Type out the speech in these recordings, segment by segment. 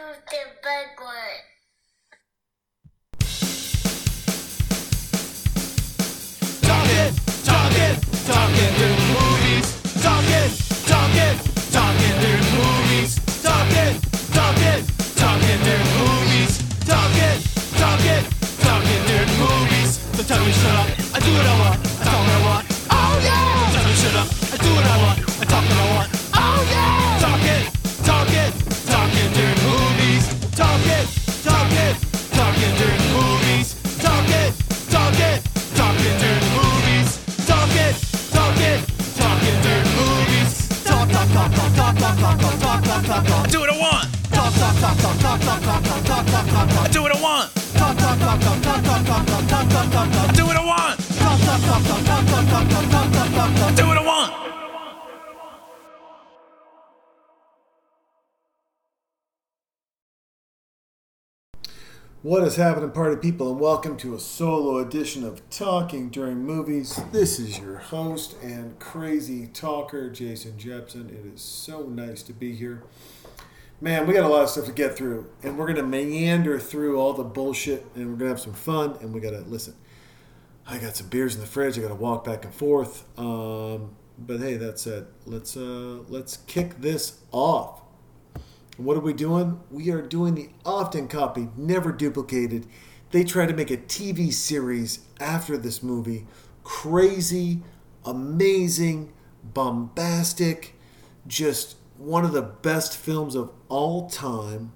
who's the big one? Talking, talking, talking through movies. Talking, talking, talking through movies. Talking, talking, talking through movies. Talking, talking, talking through movies. So tell me shut up, I do what I want, What is happening, party people, and welcome to a solo edition of Talking During Movies. This is your host and crazy talker, Jason Jepson. It is so nice to be here. Man, we got a lot of stuff to get through, and we're to meander through all the bullshit, and we're to have some fun, and we got to listen. I got some beers in the fridge. I got to walk back and forth. Um, but hey, that said, let's uh, let's kick this off. What are we doing? We are doing the often copied, never duplicated. They tried to make a TV series after this movie. Crazy, amazing, bombastic, just one of the best films of all time.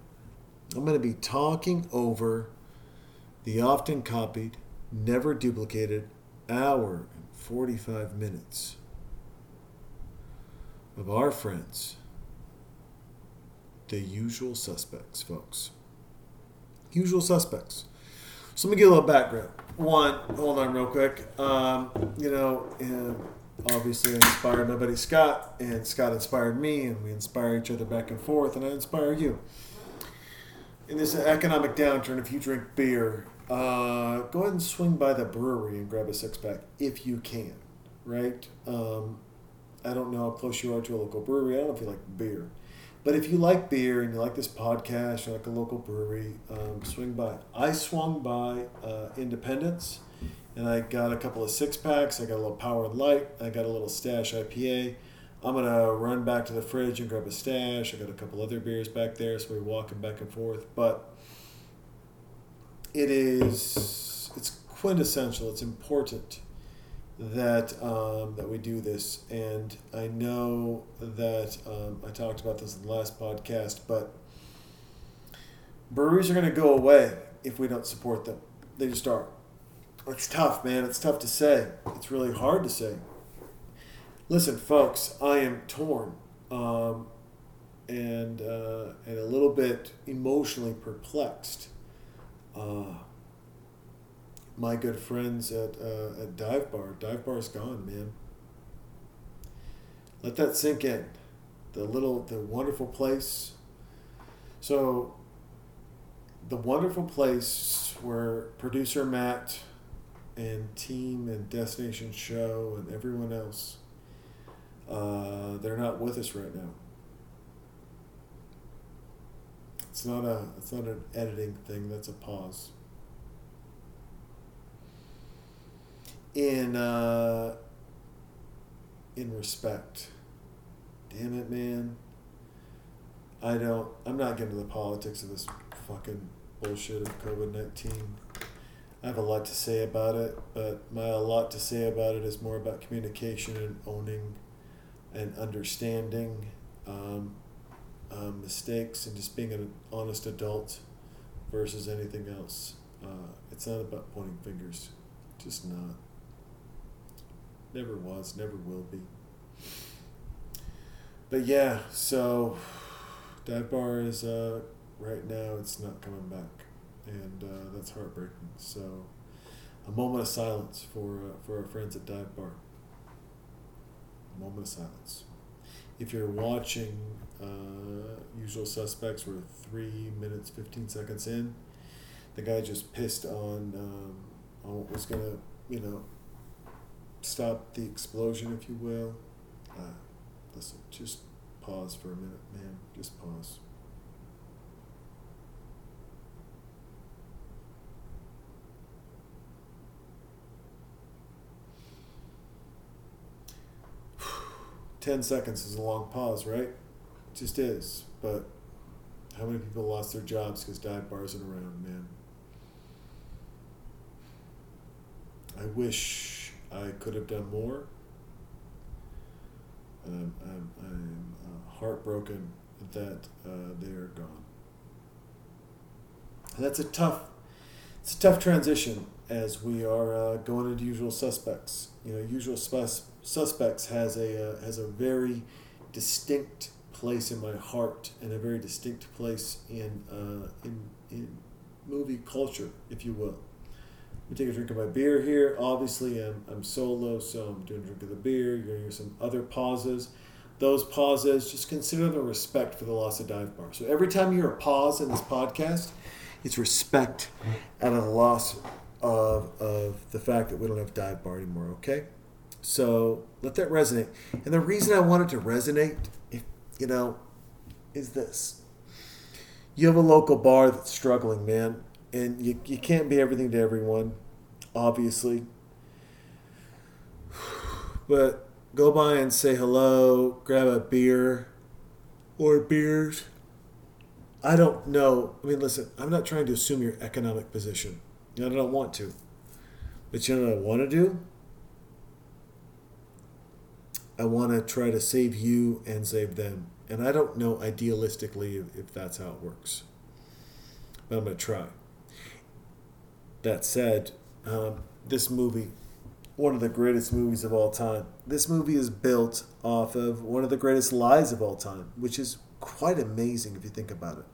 I'm going to be talking over the often copied, never duplicated hour and 45 minutes of our friends the usual suspects, folks. Usual suspects. So let me give a little background. One, hold on real quick. Um, you know, and obviously inspired my buddy Scott, and Scott inspired me, and we inspire each other back and forth, and I inspire you. In this economic downturn, if you drink beer, uh, go ahead and swing by the brewery and grab a six pack if you can, right? Um, I don't know how close you are to a local brewery. I don't know if you like beer. But if you like beer and you like this podcast, you like a local brewery, um, swing by. I swung by uh, Independence, and I got a couple of six packs. I got a little powered Light. I got a little Stash IPA. I'm gonna run back to the fridge and grab a Stash. I got a couple other beers back there, so we're walking back and forth. But it is it's quintessential. It's important that um, that we do this, and I know that um, I talked about this in the last podcast, but breweries are to go away if we don't support them. They just are. It's tough, man. It's tough to say. It's really hard to say. Listen, folks, I am torn um, and uh, and a little bit emotionally perplexed. Uh, my good friends at uh, at Dive Bar. Dive Bar's gone, man. Let that sink in. The little, the wonderful place. So, the wonderful place where producer Matt and team and Destination Show and everyone else, uh, they're not with us right now. It's not a, it's not an editing thing. That's a pause. in uh, in respect. Damn it, man. I don't. I'm not getting to the politics of this fucking bullshit of COVID nineteen. I have a lot to say about it, but my a lot to say about it is more about communication and owning and understanding um, um, mistakes and just being an honest adult versus anything else. Uh, it's not about pointing fingers, just not. Never was, never will be. But yeah, so Dive Bar is uh, right now it's not coming back, and uh, that's heartbreaking. So a moment of silence for uh, for our friends at Dive Bar. A moment of silence. If you're watching uh, Usual Suspects, we're three minutes fifteen seconds in. The guy just pissed on um, on what was gonna you know stop the explosion, if you will. Uh, listen, just pause for a minute, man. Just pause. 10 seconds is a long pause, right? It just is. But how many people lost their jobs because dive bars aren't around, man? I wish I could have done more. Um, I'm, I'm uh, heartbroken that uh, they are gone. And that's a tough, it's a tough transition as we are uh, going into Usual Suspects. You know, Usual Sus- Suspects has a uh, has a very distinct place in my heart and a very distinct place in uh, in in movie culture, if you will. Let me take a drink of my beer here. Obviously, I'm, I'm solo, so I'm doing a drink of the beer. You're going to hear some other pauses. Those pauses, just consider the respect for the loss of dive bar. So every time you hear a pause in this podcast, it's respect and a loss of, of the fact that we don't have dive bar anymore, okay? So let that resonate. And the reason I want it to resonate, you know, is this. You have a local bar that's struggling, man, and you, you can't be everything to everyone, obviously. But go by and say hello, grab a beer or beers. I don't know. I mean, listen, I'm not trying to assume your economic position. I don't want to. But you know what I want to do? I want to try to save you and save them. And I don't know idealistically if, that's how it works. But I'm going to try. That said, um, this movie, one of the greatest movies of all time. This movie is built off of one of the greatest lies of all time, which is quite amazing if you think about it.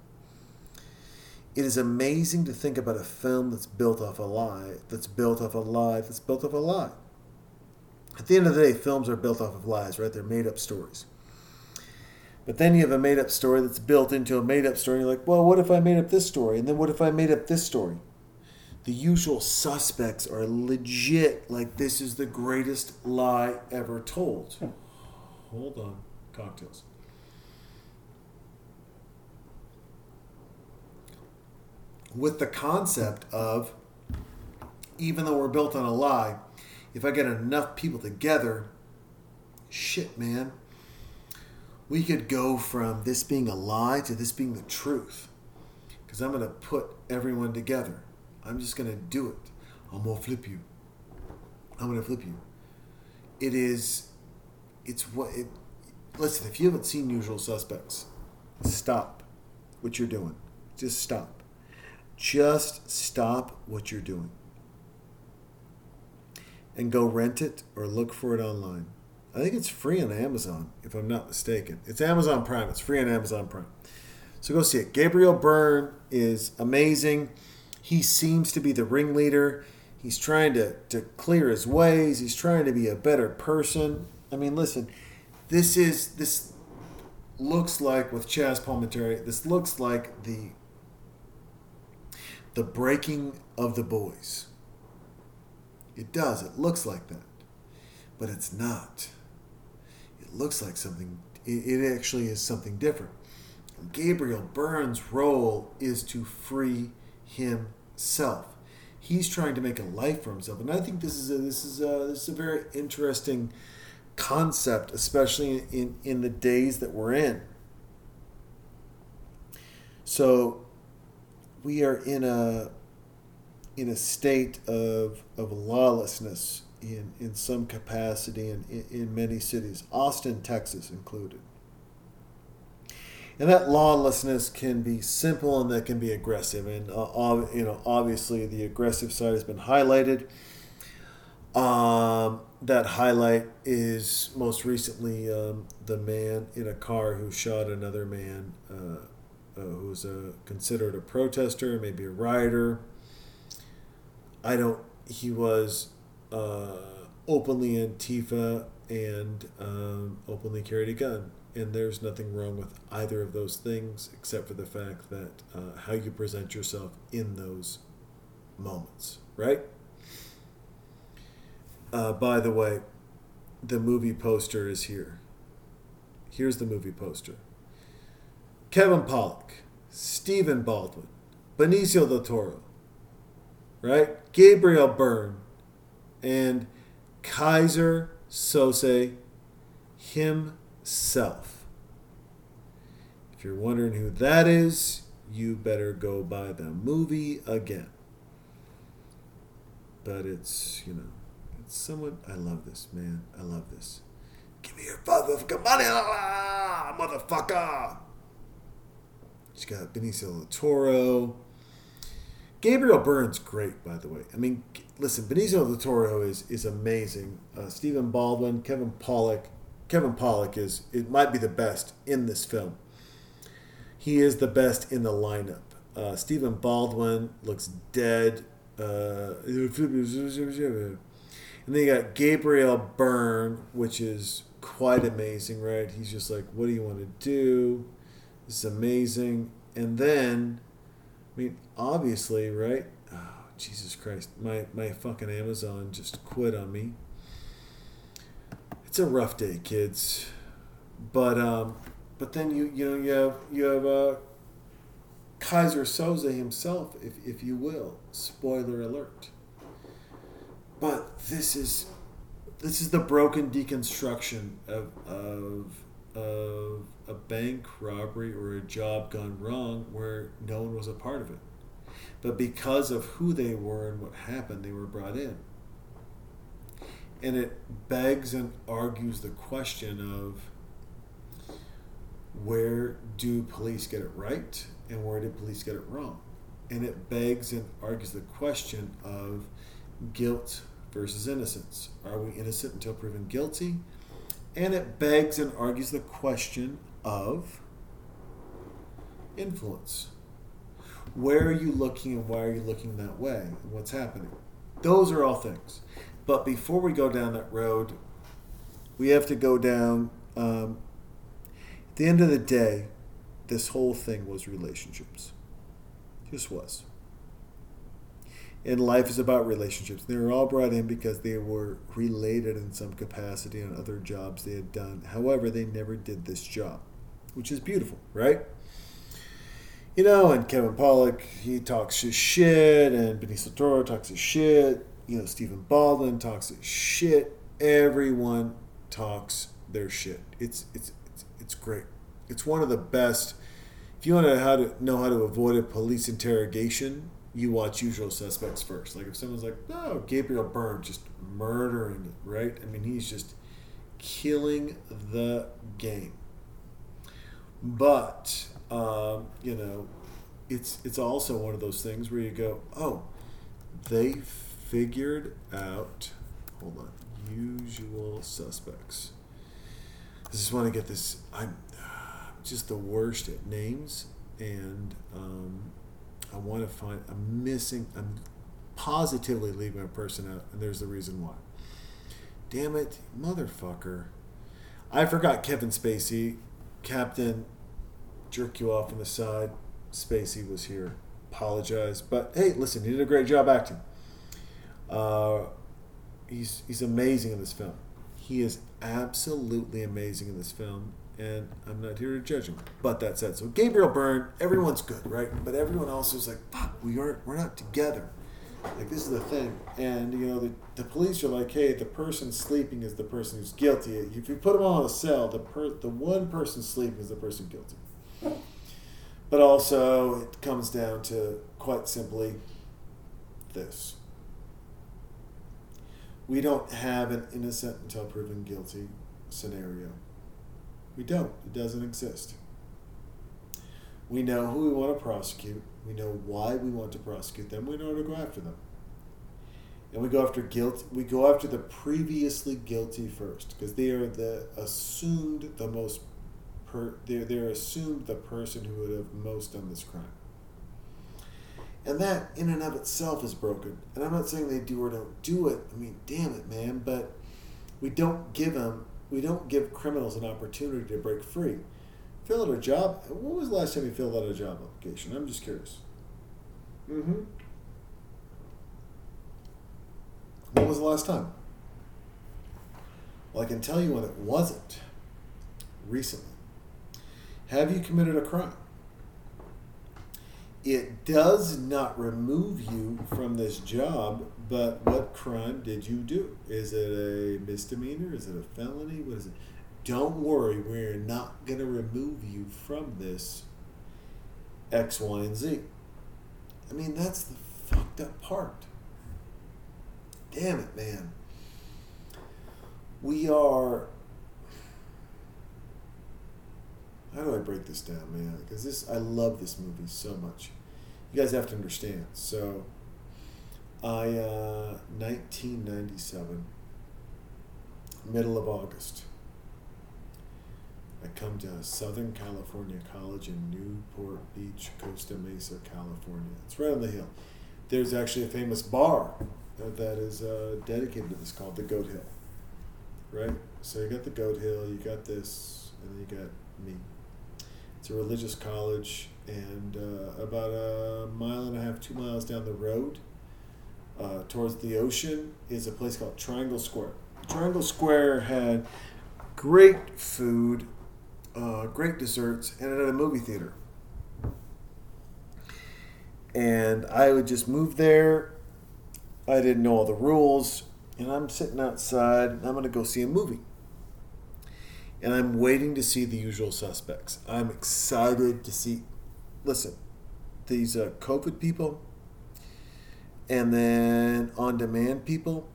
It is amazing to think about a film that's built off a lie, that's built off a lie, that's built off a lie. At the end of the day, films are built off of lies, right? They're made up stories. But then you have a made up story that's built into a made up story. And you're like, well, what if I made up this story? And then what if I made up this story? The usual suspects are legit, like, this is the greatest lie ever told. Hmm. Hold on, cocktails. With the concept of, even though we're built on a lie, if I get enough people together, shit, man, we could go from this being a lie to this being the truth. Because I'm going to put everyone together. I'm just going to do it. I'm going to flip you. I'm going to flip you. It is, it's what it, listen, if you haven't seen Usual Suspects, stop what you're doing. Just stop. Just stop what you're doing and go rent it or look for it online. I think it's free on Amazon, if I'm not mistaken. It's Amazon Prime. It's free on Amazon Prime. So go see it. Gabriel Byrne is amazing. He seems to be the ringleader. He's trying to, to clear his ways. He's trying to be a better person. I mean, listen, this is this looks like with Chaz Palminteri, this looks like the the breaking of the boys. It does. It looks like that. But it's not. It looks like something, it, actually is something different. Gabriel Byrne's role is to free himself. He's trying to make a life for himself, and I think this is a, this is a, this is a very interesting concept, especially in in the days that we're in. So, we are in a in a state of, of lawlessness in, in some capacity in, in, many cities, Austin, Texas included. And that lawlessness can be simple and that can be aggressive. And uh, you know, obviously, the aggressive side has been highlighted. Um, that highlight is most recently um, the man in a car who shot another man uh, uh, who was a, considered a protester, maybe a rioter. I don't. He was uh, openly Antifa and um, openly carried a gun, and there's nothing wrong with either of those things, except for the fact that uh, how you present yourself in those moments, right? Uh, by the way, the movie poster is here. Here's the movie poster. Kevin Pollak, Stephen Baldwin, Benicio del Toro, right? Gabriel Byrne, and Keyser Soze himself. If you're wondering who that is, you better go buy the movie again. But it's, you know, it's someone. I love this, man. I love this. Give me your motherfucking money, motherfucker. She's got Benicio del Toro. Gabriel Byrne's great, by the way. I mean, listen, Benicio del Toro is is amazing. Uh, Stephen Baldwin, Kevin Pollak. Kevin Pollak is it might be the best in this film. He is the best in the lineup. Uh, Stephen Baldwin looks dead. Uh, and then you got Gabriel Byrne, which is quite amazing, right? He's just like, what do you want to do? This is amazing. And then, I mean, obviously, right? Oh, Jesus Christ. My, my fucking Amazon just quit on me. It's a rough day, kids. But um, but then you you know you have you have uh, Keyser Soze himself, if if you will. Spoiler alert. But this is this is the broken deconstruction of of of a bank robbery or a job gone wrong where no one was a part of it. But because of who they were and what happened, they were brought in. And it begs and argues the question of where do police get it right and where did police get it wrong? And it begs and argues the question of guilt versus innocence. Are we innocent until proven guilty? And it begs and argues the question of influence. Where are you looking and why are you looking that way? And what's happening? Those are all things. But before we go down that road, we have to go down. Um, at the end of the day, this whole thing was relationships. Just was. And life is about relationships. They were all brought in because they were related in some capacity on other jobs they had done. However, they never did this job, which is beautiful, right? You know, and Kevin Pollak, he talks his shit, and Benicio Toro talks his shit. You know, Stephen Baldwin talks his shit. Everyone talks their shit. It's it's it's, it's great. It's one of the best. If you want to how to know how to avoid a police interrogation, you watch Usual Suspects first. Like if someone's like, "No, Gabriel Byrne just murdering it," right? I mean, he's just killing the game. But um, you know, it's it's also one of those things where you go, "Oh, they figured out." Hold on, Usual Suspects. I just want to get this. I'm just the worst at names, and um, I want to find. I'm missing. I'm positively leaving a person out, and there's the reason why. Damn it, motherfucker! I forgot Kevin Spacey, Captain. Jerk you off on the side. Spacey was here. Apologize, but hey, listen, he did a great job acting. Uh, he's he's amazing in this film. He is absolutely amazing in this film, and I'm not here to judge him. But that said, so Gabriel Byrne, everyone's good, right? But everyone else is like, fuck, we aren't, we're not together. Like this is the thing, and you know the, the police are like, hey, the person sleeping is the person who's guilty. If you put them all in a cell, the per, the one person sleeping is the person guilty. But also, it comes down to quite simply this. We don't have an innocent until proven guilty scenario. We don't. It doesn't exist. We know who we want to prosecute. We know why we want to prosecute them. We know how to go after them. And we go after guilt. We go after the previously guilty first because they are the assumed the most. Per, they're, they're assumed the person who would have most done this crime. And that, in and of itself, is broken. And I'm not saying they do or don't do it. I mean, damn it, man. But we don't give them, we don't give criminals an opportunity to break free. Fill out a job. When was the last time you filled out a job application? I'm just curious. Mm-hmm. When was the last time? Well, I can tell you when it wasn't. Recently. Have you committed a crime? It does not remove you from this job, but what crime did you do? Is it a misdemeanor? Is it a felony? What is it? don't worry, we're not going to remove you from this X, Y, and Z. I mean, that's the fucked up part. Damn it, man. We are. How do I break this down, man? Because this, I love this movie so much. You guys have to understand. So, I, uh, 1997, middle of August. I come to Southern California College in Newport Beach, Costa Mesa, California. It's right on the hill. There's actually a famous bar that is uh, dedicated to this called the Goat Hill. Right? So you got the Goat Hill, you got this, and then you got me. A religious college, and uh, about a mile and a half, two miles down the road, uh, towards the ocean, is a place called Triangle Square. Triangle Square had great food, uh, great desserts, and it had a movie theater. And I would just move there. I didn't know all the rules, and I'm sitting outside. I'm going to go see a movie. And I'm waiting to see the usual suspects. I'm excited to see. Listen, these uh, COVID people and then on demand people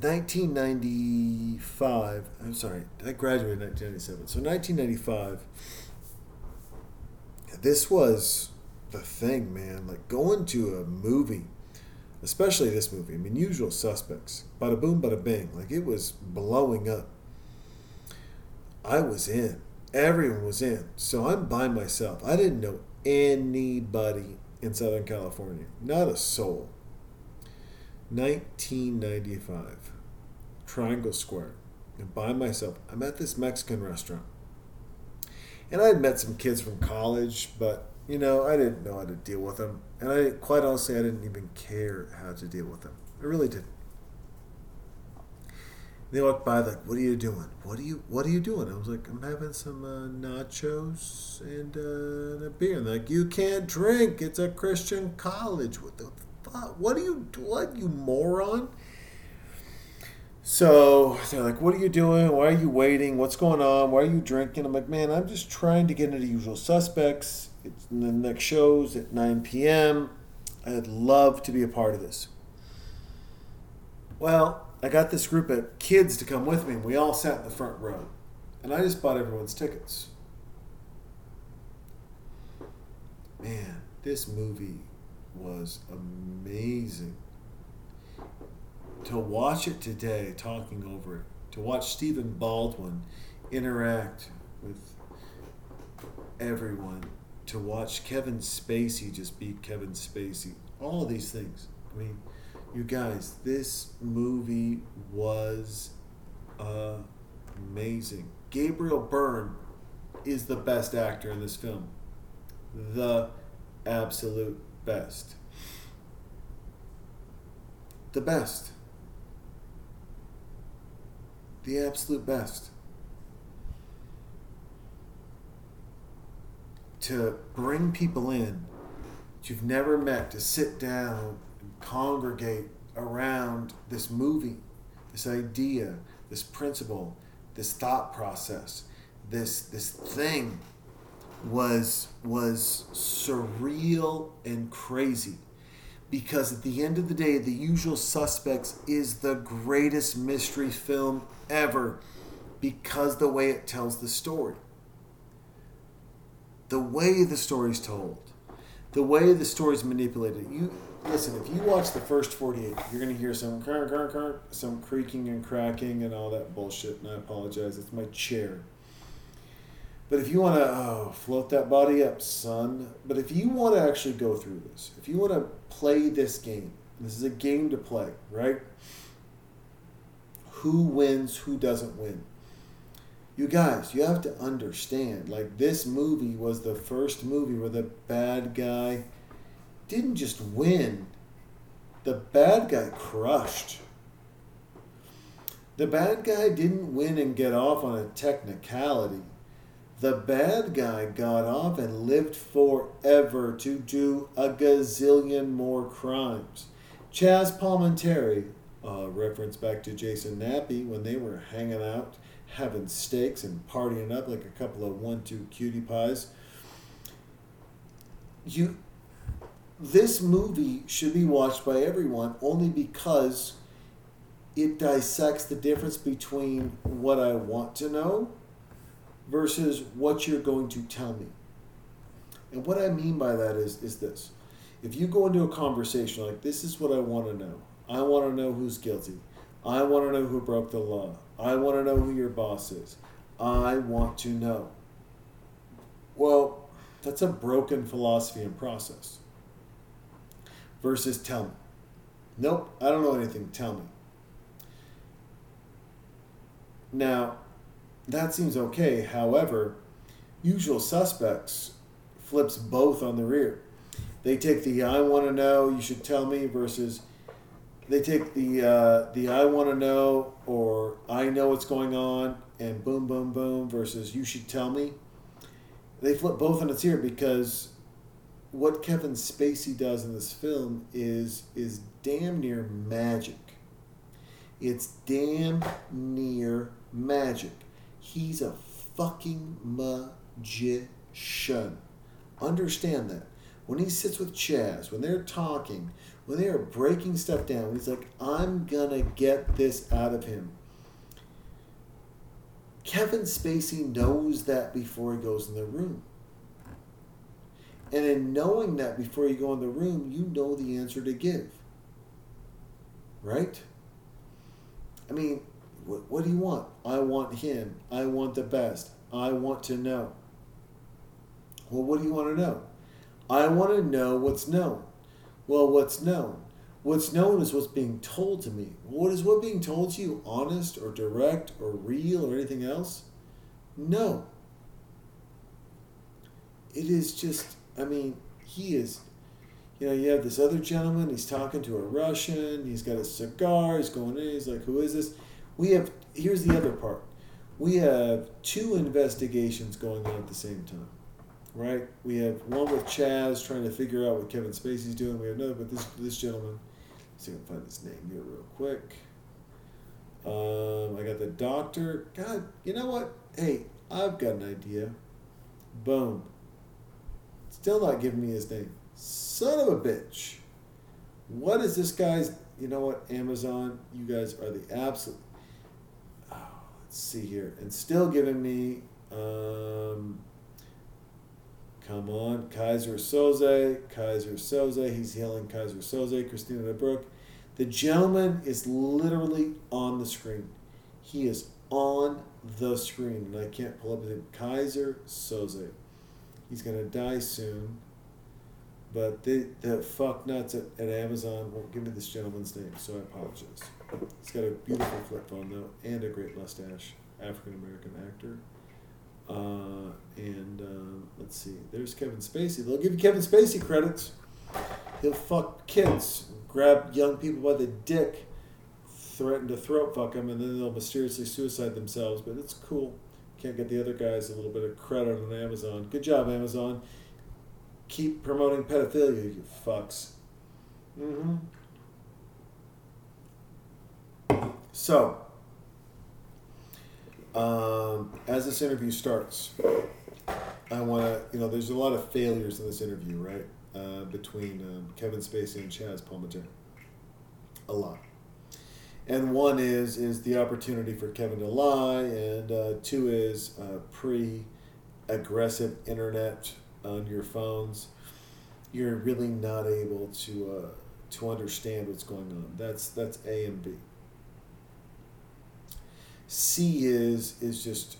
1995 i'm sorry i graduated in 1997 so 1995 this was the thing man like going to a movie especially this movie i mean usual suspects bada boom bada bing like it was blowing up i was in. Everyone was in. So i'm by myself. I didn't know anybody in southern california. Not a soul. 1995 triangle square. And by myself. I'm at this mexican restaurant. And i had met some kids from college but you know i didn't know how to deal with them. And i quite honestly i didn't even care how to deal with them. I really didn't they walked by like what are you doing? What are you what are you doing? I was like i'm having some uh, nachos and, uh, and a beer. And they're like you can't drink. It's a christian college. What the fuck? What are you what you moron? So they're like what are you doing? Why are you waiting? What's going on? Why are you drinking? I'm like man i'm just trying to get into usual suspects. It's the next shows at 9 p.m i'd love to be a part of this. Well I got this group of kids to come with me, and we all sat in the front row. And I just bought everyone's tickets. Man, this movie was amazing. To watch it today, talking over it, to watch Stephen Baldwin interact with everyone, to watch Kevin Spacey just be Kevin Spacey, all of these things. I mean, you guys, this movie was amazing. Gabriel Byrne is the best actor in this film. The absolute best. The best. The absolute best. To bring people in that you've never met to sit down congregate around this movie, this idea, this principle, this thought process, this this thing was was surreal and crazy. Because at the end of the day the usual suspects is the greatest mystery film ever because the way it tells the story. The way the story's told the way the story's manipulated you listen, if you watch the first 48, you're going to hear some crunk, crunk, crunk, some creaking and cracking and all that bullshit. And I apologize, it's my chair. But if you want to oh, uh, float that body up, son. But if you want to actually go through this, if you want to play this game, this is a game to play, right? Who wins, who doesn't win. You guys, you have to understand, like, this movie was the first movie where the bad guy didn't just win, the bad guy crushed. The bad guy didn't win and get off on a technicality. The bad guy got off and lived forever to do a gazillion more crimes. Chaz Palminteri, uh, reference back to Jason Nappy when they were hanging out, having steaks and partying up like a couple of one two cutie pies. You this movie should be watched by everyone only because it dissects the difference between what I want to know versus what you're going to tell me. And what I mean by that is is this. If you go into a conversation like this is what I want to know. I want to know who's guilty. I want to know who broke the law. I want to know who your boss is. I want to know. Well, that's a broken philosophy and process. Versus tell me. Nope, I don't know anything. Tell me. Now, that seems okay. However, usual suspects flips both on the rear. They take the I want to know, you should tell me versus they take the uh, the I want to know or I know what's going on and boom boom boom versus you should tell me. They flip both on its ear because what Kevin Spacey does in this film is is damn near magic. It's damn near magic. He's a fucking magician. Understand that. When he sits with Chaz, when they're talking, when they are breaking stuff down, he's like, I'm gonna get this out of him. Kevin Spacey knows that before he goes in the room. And in knowing that before you go in the room, you know the answer to give. Right? I mean, what, what do you want? I want him. I want the best. I want to know. Well, what do you want to know? I want to know what's known. Well, what's known? What's known is what's being told to me. What is what being told to you honest or direct or real or anything else? No. It is just, I mean, he is, you know, you have this other gentleman, he's talking to a Russian, he's got a cigar, he's going in, he's like, who is this? We have, here's the other part. We have two investigations going on at the same time right? We have one with Chaz trying to figure out what Kevin Spacey's doing. We have another with this this gentleman. Let's see if I can find his name here real quick. Um, I got the doctor. God, you know what? Hey, I've got an idea. Boom. Still not giving me his name. Son of a bitch. What is this guy's? You know what? Amazon, you guys are the absolute. Oh, let's see here, and still giving me. Um, Come on, Keyser Soze, Keyser Soze. He's healing Keyser Soze, Christina De DeBrook. The gentleman is literally on the screen. He is on the screen, and I can't pull up name. Keyser Soze. He's gonna die soon. But the the fuck nuts at, at Amazon won't give me this gentleman's name, so I apologize. He's got a beautiful flip phone though, and a great mustache. African American actor. Uh, and uh, let's see, there's Kevin Spacey. They'll give you Kevin Spacey credits. He'll fuck kids, grab young people by the dick, threaten to throat fuck them, and then they'll mysteriously suicide themselves. But it's cool. Can't get the other guys a little bit of credit on Amazon. Good job, Amazon. Keep promoting pedophilia, you fucks. Mm-hmm. So, um, as this interview starts, I want to, you know, there's a lot of failures in this interview, right? Uh, between um, Kevin Spacey and Chaz Palminteri. A lot. And one is is the opportunity for Kevin to lie, and uh, two is uh, pre aggressive internet on your phones. You're really not able to uh, to understand what's going on. That's that's A and B. C is is just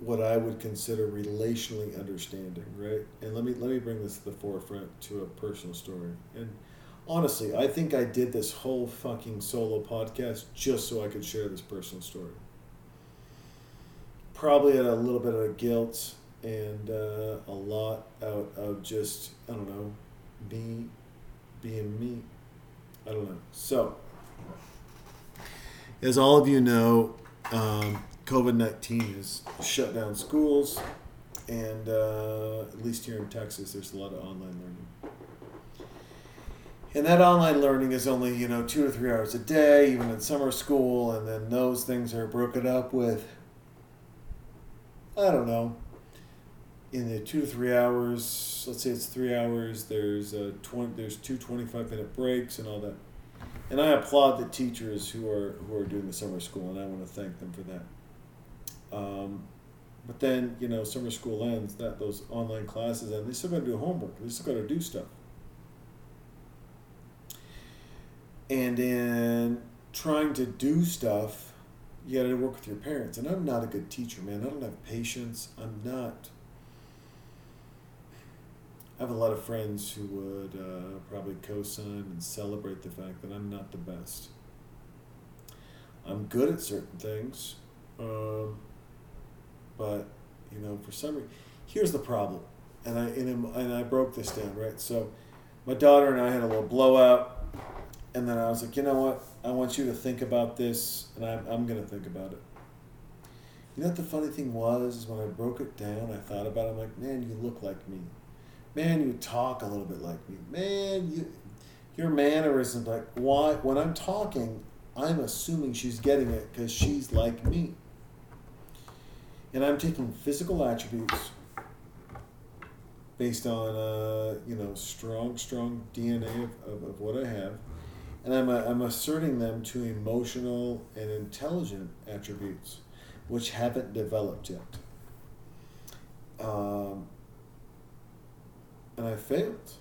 what I would consider relationally understanding, right? And let me let me bring this to the forefront to a personal story. And honestly, I think I did this whole fucking solo podcast just so I could share this personal story. Probably at a little bit of guilt and uh, a lot out of just I don't know, me being me. I don't know. So, as all of you know, um, COVID 19 has shut down schools, and uh, at least here in Texas, there's a lot of online learning. And that online learning is only, you know, two or three hours a day, even in summer school, and then those things are broken up with I don't know, in the two to three hours, let's say it's three hours, there's a 20, there's two 25 minute breaks and all that. And I applaud the teachers who are who are doing the summer school, and I want to thank them for that. Um, but then you know, summer school ends, that those online classes, and they still got to do homework. They still got to do stuff. And in trying to do stuff, you got to work with your parents. And I'm not a good teacher, man. I don't have patience. I'm not. I have a lot of friends who would uh, probably co-sign and celebrate the fact that I'm not the best. I'm good at certain things, um, but you know, for some reason, here's the problem, and I and, and I broke this down right. So, my daughter and I had a little blowout, and then I was like, you know what? I want you to think about this, and I'm I'm gonna think about it. You know what the funny thing was is when I broke it down, I thought about it. I'm like, man, you look like me man, you talk a little bit like me. Man, you your mannerisms like why when I'm talking, I'm assuming she's getting it because she's like me. And I'm taking physical attributes based on uh, you know strong, strong DNA of, of, of what I have, and I'm, I'm asserting them to emotional and intelligent attributes, which haven't developed yet. Um, and I failed.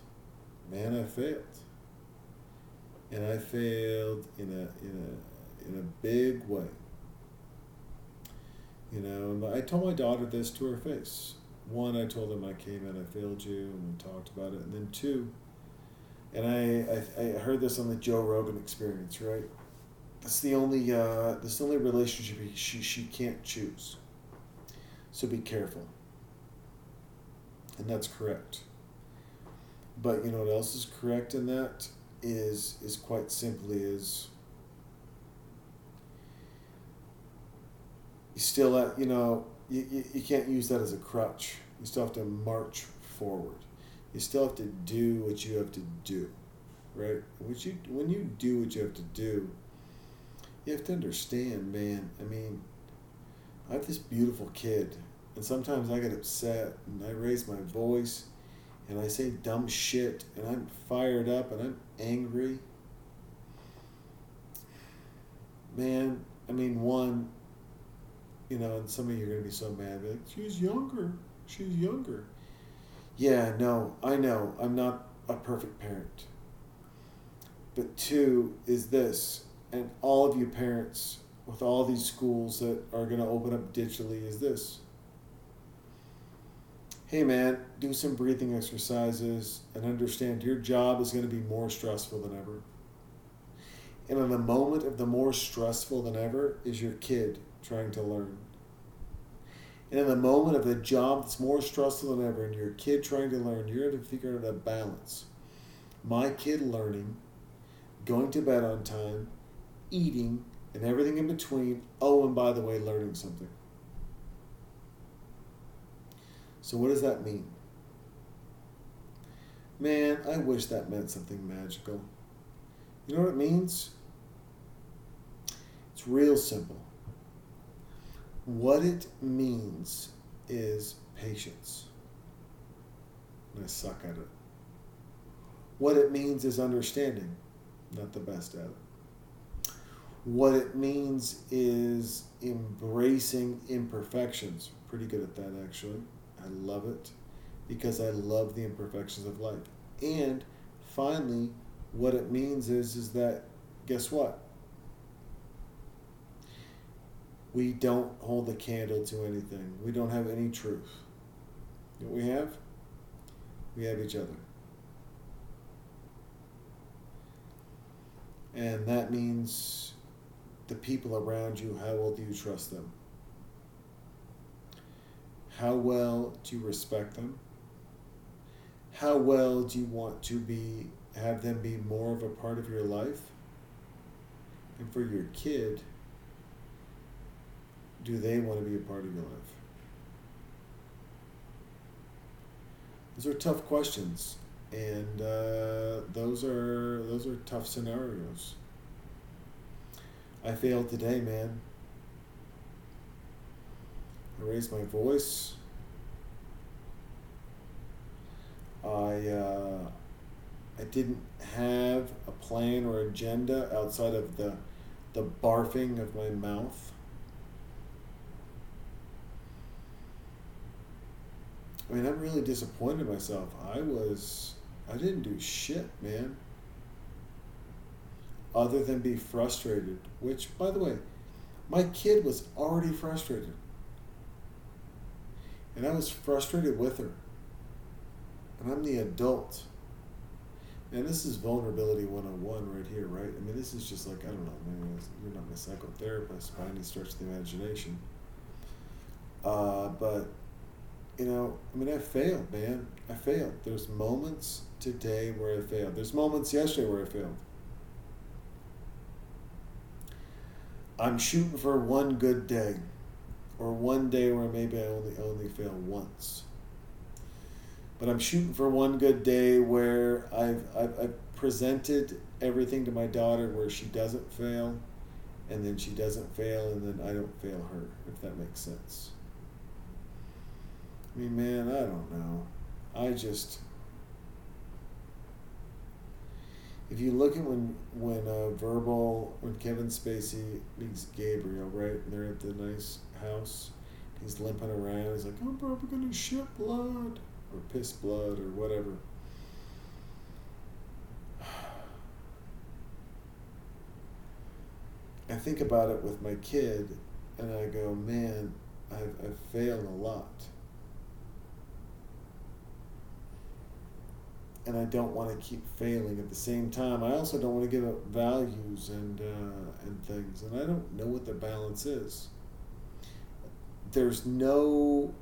Man, I failed. And I failed in a in a in a big way. You know, I told my daughter this to her face. One, I told them I came and I failed you, and we talked about it. And then two, and I, I, I heard this on the Joe Rogan experience, right? That's the only uh, that's the only relationship she, she can't choose. So be careful. And that's correct. But you know what else is correct in that is is quite simply is you still you know you, you, you can't use that as a crutch. You still have to march forward. You still have to do what you have to do, right? What you when you do what you have to do, you have to understand, man. I mean, I have this beautiful kid, and sometimes I get upset and I raise my voice and I say dumb shit and I'm fired up and I'm angry, man, I mean, one, you know, and some of you are going to be so mad, like, she's younger. She's younger. Yeah, no, I know. I'm not a perfect parent. But two is this, and all of you parents with all these schools that are going to open up digitally is this hey man, do some breathing exercises and understand your job is going to be more stressful than ever. And in the moment of the more stressful than ever is your kid trying to learn. And in the moment of a job that's more stressful than ever and your kid trying to learn, you're going to figure out a balance. My kid learning, going to bed on time, eating, and everything in between. Oh, and by the way, learning something. So, what does that mean? Man, I wish that meant something magical. You know what it means? It's real simple. What it means is patience. And I suck at it. What it means is understanding. Not the best at it. What it means is embracing imperfections. Pretty good at that, actually. I love it because I love the imperfections of life. And finally, what it means is is that guess what? We don't hold a candle to anything. We don't have any truth. What we have? We have each other. And that means the people around you, how well do you trust them? How well do you respect them? How well do you want to be have them be more of a part of your life? And for your kid, do they want to be a part of your life? Those are tough questions, and uh, those are those are tough scenarios. I failed today, man. I raised my voice. I uh, I didn't have a plan or agenda outside of the the barfing of my mouth. I mean, I'm really disappointed in myself. I was I didn't do shit, man. Other than be frustrated, which by the way, my kid was already frustrated. And I was frustrated with her. And I'm the adult. And this is vulnerability 101 right here, right? I mean, this is just like, I don't know, you're not my psychotherapist by any stretch of the imagination. Uh, but, you know, I mean, I failed, man. I failed. There's moments today where I failed. There's moments yesterday where I failed. I'm shooting for one good day, or one day where maybe I only only fail once. But I'm shooting for one good day where I've, I've I've presented everything to my daughter where she doesn't fail, and then she doesn't fail, and then I don't fail her. If that makes sense. I mean, man, I don't know. I just if you look at when when uh, verbal when Kevin Spacey meets Gabriel, right? And they're at the nice house. He's limping around. He's like, "I'm probably gonna shit blood or piss blood or whatever." I think about it with my kid, and I go, "Man, I've I've failed a lot." And I don't want to keep failing at the same time. I also don't want to give up values and uh, and things, and I don't know what the balance is. There's no,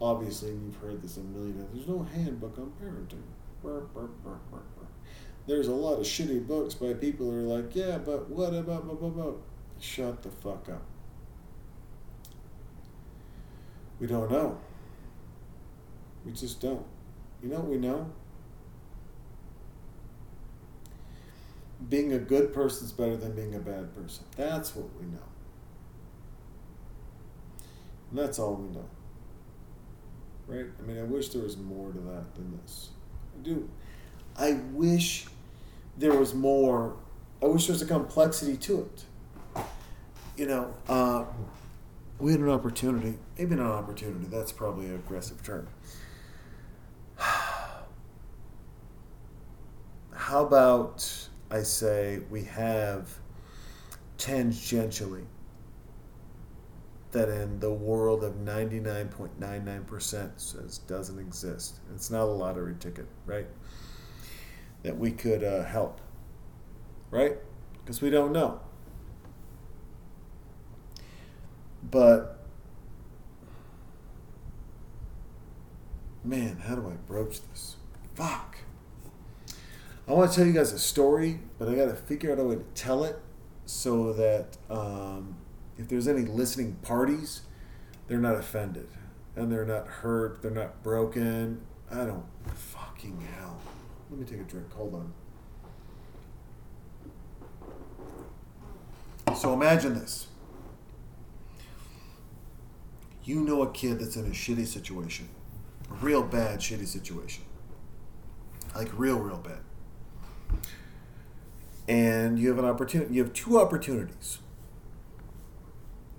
obviously, and you've heard this a million times. There's no handbook on parenting. Burr, burr, burr. There's a lot of shitty books by people who are like, yeah, but what about, blah, blah, blah. Shut the fuck up. We don't know. We just don't. You know what we know? Being a good person is better than being a bad person. That's what we know. And that's all we know. Right? I mean, I wish there was more to that than this. I do. I wish there was more. I wish there was a complexity to it. You know, uh, we had an opportunity, maybe not an opportunity, that's probably an aggressive term. How about I say we have tangentially that in the world of 99.99% says doesn't exist. It's not a lottery ticket, right? That we could uh, help, right? Because we don't know. But, man, how do I broach this? Fuck. I want to tell you guys a story, but I got to figure out a way to tell it so that um, if there's any listening parties, they're not offended and they're not hurt, they're not broken. I don't fucking hell. Let me take a drink. Hold on. So imagine this. You know a kid that's in a shitty situation, a real bad shitty situation, like real, real bad and you have an opportunity you have two opportunities.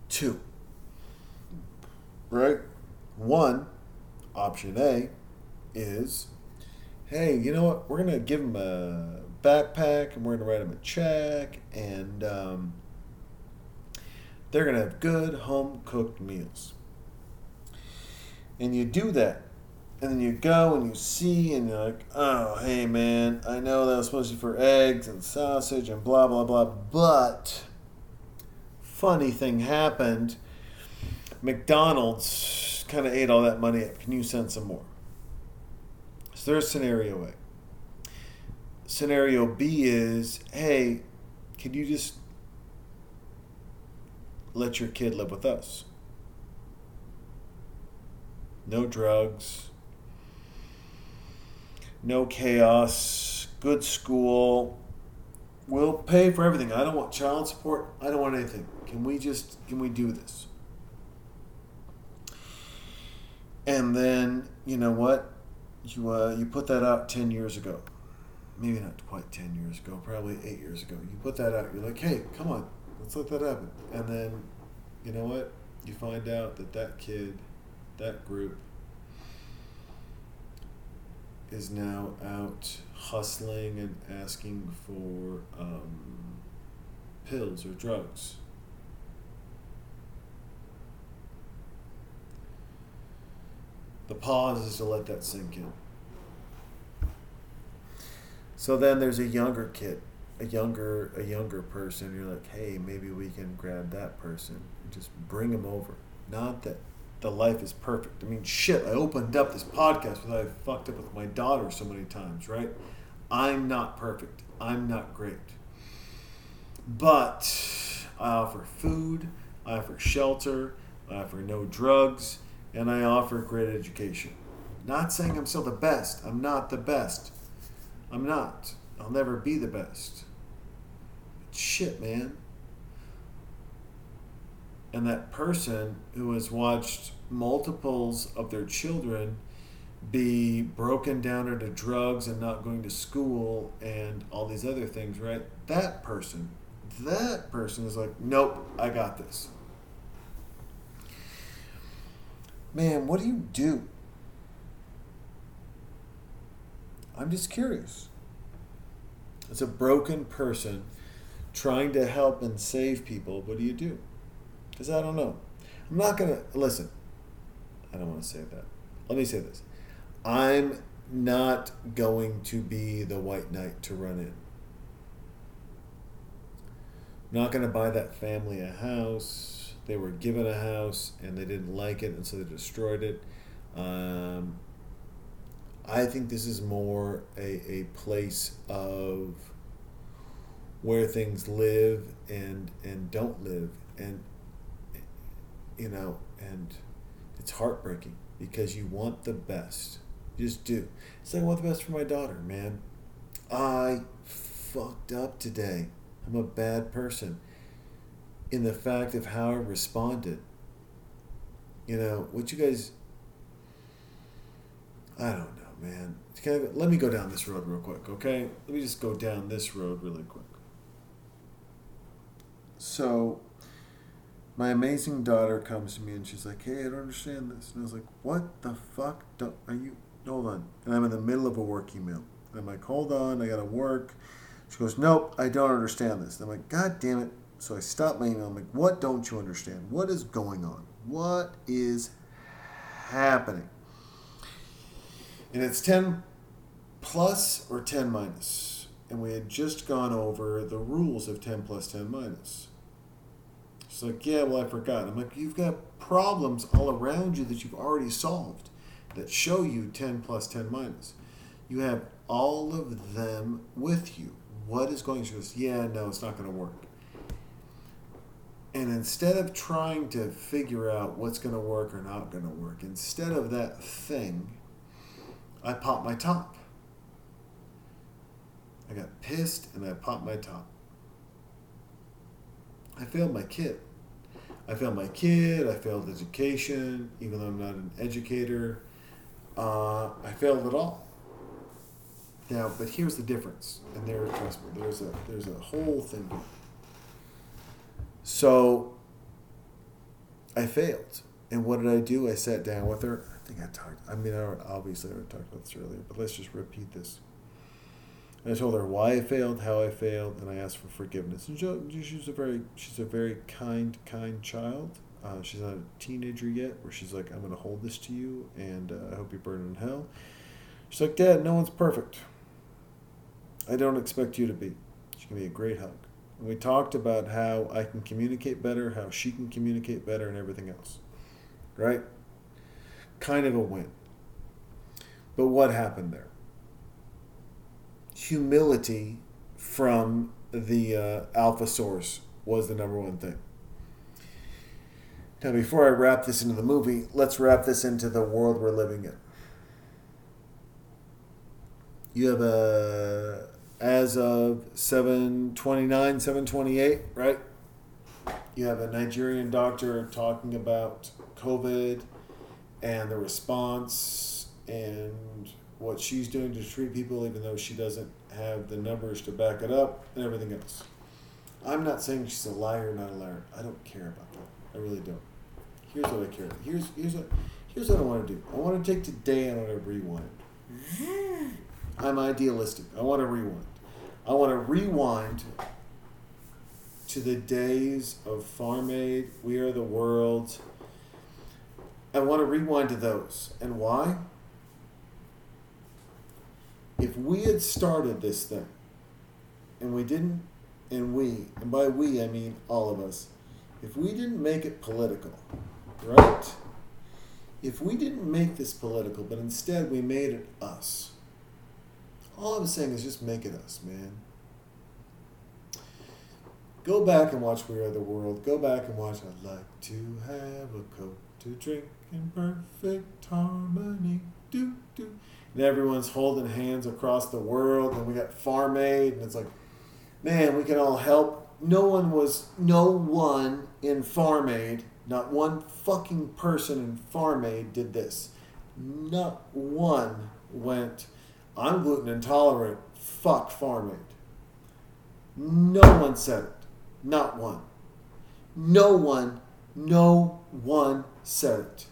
Two. Right? One option a is hey you know what? We're gonna give him a backpack and we're gonna write him a check and um, they're gonna have good home cooked meals. And you do that and then you go and you see and you're like, oh, hey man, I know that was supposed to be for eggs and sausage and blah blah blah, but funny thing happened. McDonald's kind of ate all that money up. Can you send some more? So there's scenario A. Scenario B is, hey, can you just let your kid live with us? No drugs, no chaos, good school. We'll pay for everything. I don't want child support. I don't want anything. Can we just can we do this? and then you know what you uh, you put that out 10 years ago maybe not quite 10 years ago probably 8 years ago you put that out you're like hey come on let's let that happen and then you know what you find out that that kid that group is now out hustling and asking for um, pills or drugs the pause is to let that sink in so then there's a younger kid, a younger a younger person. You're like, hey, maybe we can grab that person and just bring him over. Not that the life is perfect. I mean, shit. I opened up this podcast because I fucked up with my daughter so many times, right? I'm not perfect. I'm not great. But I offer food. I offer shelter. I offer no drugs, and I offer great education. Not saying I'm still the best. I'm not the best. I'm not. I'll never be the best. But shit, man. And that person who has watched multiples of their children be broken down into drugs and not going to school and all these other things, right? That person, that person is like, nope, I got this. Man, what do you do? I'm just curious. As a broken person trying to help and save people, what do you do? Because I don't know. I'm not going to listen. I don't want to say that. Let me say this. I'm not going to be the white knight to run in. I'm not going to buy that family a house. They were given a house and they didn't like it, and so they destroyed it. Um, I think this is more a, a place of where things live and and don't live and you know and it's heartbreaking because you want the best you just do it's like i want the best for my daughter man i fucked up today i'm a bad person in the fact of how i responded you know what you guys i don't know man. Let me go down this road real quick, okay? Let me just go down this road really quick. So, my amazing daughter comes to me and she's like, "Hey, I don't understand this." And I was like, "What the fuck? Don't, are you? Hold on." And I'm in the middle of a work email. And I'm like, "Hold on, I gotta work." She goes, "Nope, I don't understand this." And I'm like, "God damn it!" So I stop my email. I'm like, "What don't you understand? What is going on? What is happening?" And it's 10 plus or 10. And we had just gone over the rules of 10 plus 10 minus. She's like, yeah, well, I forgot. I'm like, you've got problems all around you that you've already solved that show you 10 plus 10 minus. You have all of them with you. What is going? She goes, yeah, no, it's not going to work. And instead of trying to figure out what's going to work or not going to work, instead of that thing, I popped my top. I got pissed and I popped my top. I failed my kid. I failed my kid. I failed education, even though I'm not an educator. Uh, I failed it all. Now, but here's the difference, and there, trust me, there's a there's a whole thing. So, I failed, and what did I do? I sat down with her. I think I talked. I mean, I obviously I talked about this earlier, but let's just repeat this. And I told her why I failed, how I failed, and I asked for forgiveness. And she, she's a very she's a very kind, kind child. Uh, she's not a teenager yet, where she's like, "I'm going to hold this to you, and uh, I hope you burn in hell." She's like, "Dad, no one's perfect. I don't expect you to be." She can be a great hug. And we talked about how I can communicate better, how she can communicate better, and everything else. Right? Kind of a win. But what happened there? Humility from the uh, alpha source was the number one thing. Now, before I wrap this into the movie, let's wrap this into the world we're living in. You have a, as of 729, 728, right? You have a Nigerian doctor talking about COVID and the response and what she's doing to treat people, even though she doesn't have the numbers to back it up, and everything else. I'm not saying she's a liar, not a liar. I don't care about that. I really don't. Here's what I care. About. Here's here's what here's what I want to do. I want to take today and I want to rewind. I'm idealistic. I want to rewind. I want to rewind to the days of Farm Aid, We Are the World. I want to rewind to those. And why? If we had started this thing and we didn't, and we, and by we I mean all of us, if we didn't make it political, right? If we didn't make this political, but instead we made it us, all I'm saying is just make it us, man. Go back and watch We Are the World. Go back and watch I'd like to have a coat to drink in perfect harmony. Do, do. And everyone's holding hands across the world, and we got Farm Aid, and it's like, man, we can all help. No one was, no one in Farm Aid, not one fucking person in Farm Aid did this. Not one went, I'm gluten intolerant, fuck Farm Aid. No one said it. Not one. No one, no one said it.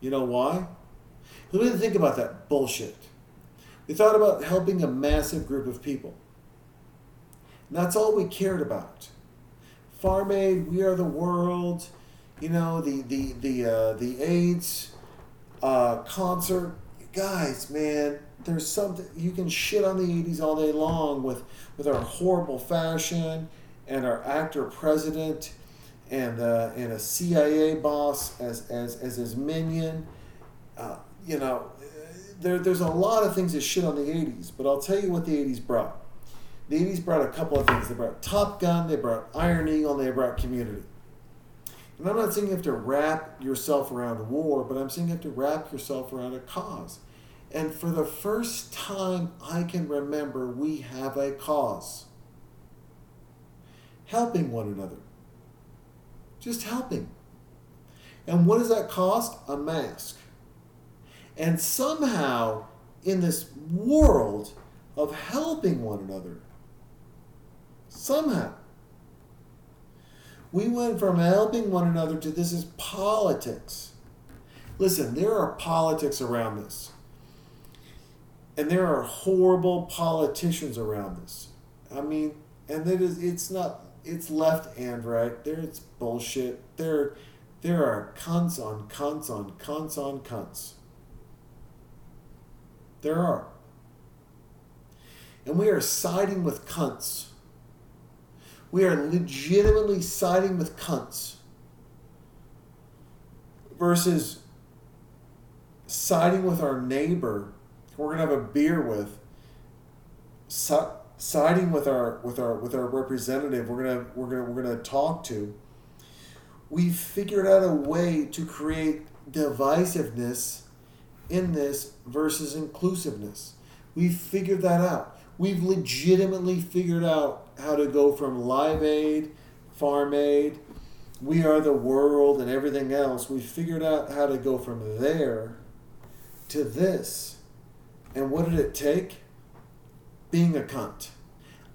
You know why? We didn't think about that bullshit. We thought about helping a massive group of people. And that's all we cared about. Farm Aid, We Are the World, you know, the the the uh, the AIDS uh, concert. Guys, man, there's something you can shit on the 80s all day long with with our horrible fashion and our actor president and uh, and a CIA boss as as as his minion. Uh, you know, there, there's a lot of things that shit on the 80s, but I'll tell you what the 80s brought. The 80s brought a couple of things. They brought Top Gun, they brought Iron Eagle, they brought Community. And I'm not saying you have to wrap yourself around war, but I'm saying you have to wrap yourself around a cause. And for the first time I can remember, we have a cause. Helping one another. Just helping. And what does that cost? A mask. And somehow, in this world of helping one another, somehow, we went from helping one another to this is politics. Listen, there are politics around this. And there are horrible politicians around this. I mean, and it is it's not it's left and right. There it's bullshit. There there are cunts on cunts on cunts on cunts. There are. And we are siding with cunts. We are legitimately siding with cunts versus siding with our neighbor we're gonna have a beer with siding with our with our with our representative we're gonna we're gonna we're gonna talk to we figured out a way to create divisiveness in this versus inclusiveness. We've figured that out. We've legitimately figured out how to go from Live Aid, Farm Aid, We Are the World, and everything else. We've figured out how to go from there to this. And what did it take? Being a cunt.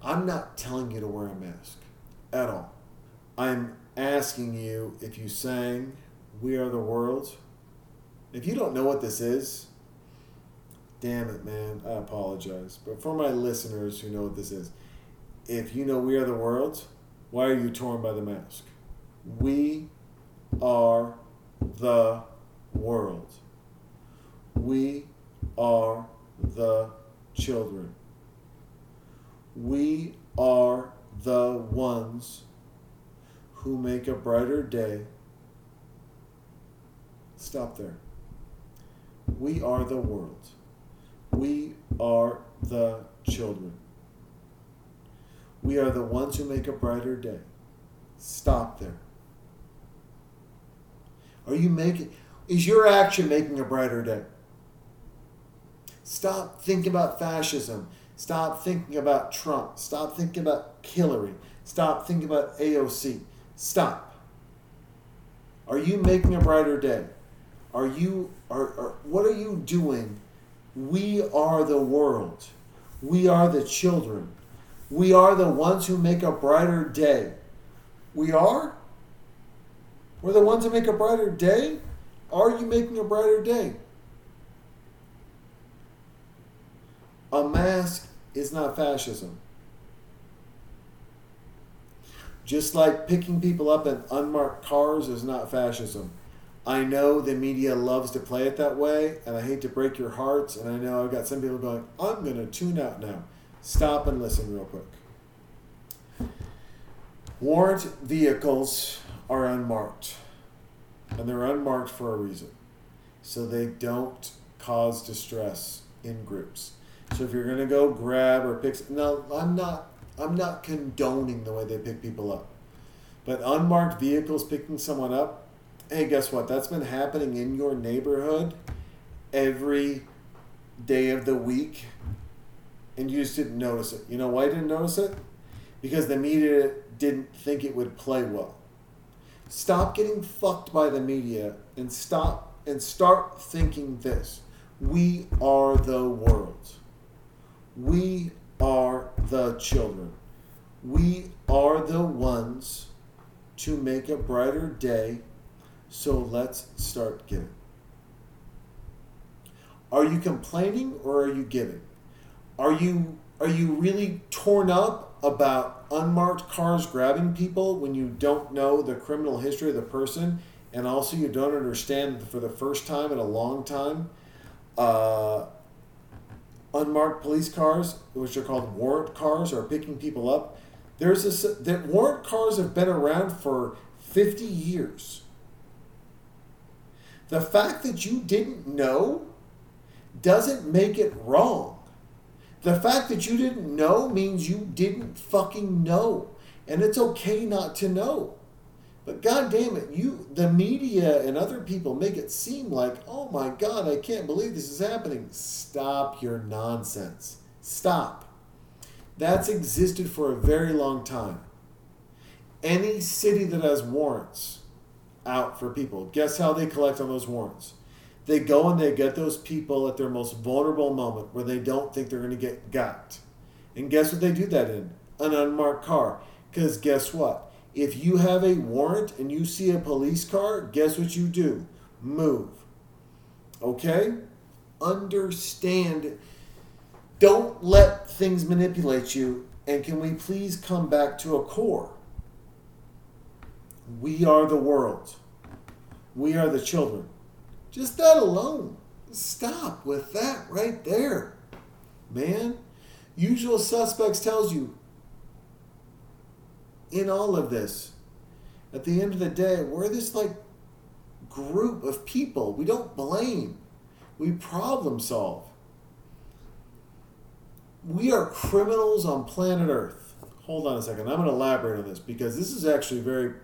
I'm not telling you to wear a mask at all. I'm asking you if you sang We Are the World. If you don't know what this is, damn it, man, I apologize. But for my listeners who know what this is, if you know We Are the World, why are you torn by the mask? We are the world. We are the children. We are the ones who make a brighter day. Stop there. We are the world. We are the children. We are the ones who make a brighter day. Stop there. Are you making, is your action making a brighter day? Stop thinking about fascism. Stop thinking about Trump. Stop thinking about Hillary. Stop thinking about AOC. Stop. Are you making a brighter day? Are you are, are what are you doing? We are the world. We are the children. We are the ones who make a brighter day. We are? We're the ones who make a brighter day? Are you making a brighter day? A mask is not fascism. Just like picking people up in unmarked cars is not fascism. I know the media loves to play it that way, and I hate to break your hearts, and I know I've got some people going, I'm going to tune out now. Stop and listen real quick. Warrant vehicles are unmarked, and they're unmarked for a reason. So they don't cause distress in groups. So if you're going to go grab or pick, no, I'm not. I'm not condoning the way they pick people up, but unmarked vehicles picking someone up. Hey, guess what? That's been happening in your neighborhood every day of the week, and you just didn't notice it. You know why you didn't notice it? Because the media didn't think it would play well. Stop getting fucked by the media and stop and start thinking this. We are the world. We are the children. We are the ones to make a brighter day. So let's start giving. Are you complaining or are you giving? Are you are you really torn up about unmarked cars grabbing people when you don't know the criminal history of the person and also you don't understand for the first time in a long time uh, unmarked police cars, which are called warrant cars, are picking people up. There's this that warrant cars have been around for 50 years. The fact that you didn't know doesn't make it wrong. The fact that you didn't know means you didn't fucking know. And it's okay not to know. But god damn it, you the media and other people make it seem like, oh my god, I can't believe this is happening. Stop your nonsense. Stop. That's existed for a very long time. Any city that has warrants out for people, guess how they collect on those warrants? They go and they get those people at their most vulnerable moment where they don't think they're going to get got. And guess what they do that in? An unmarked car. Because guess what? If you have a warrant and you see a police car, guess what you do? Move. Okay? Understand. Don't let things manipulate you. And can we please come back to a core? We are the world. We are the children. Just that alone. Stop with that right there. Man, usual suspects tells you in all of this, at the end of the day, we're this like group of people. We don't blame, we problem solve. We are criminals on planet Earth. Hold on a second. I'm going to elaborate on this because this is actually very,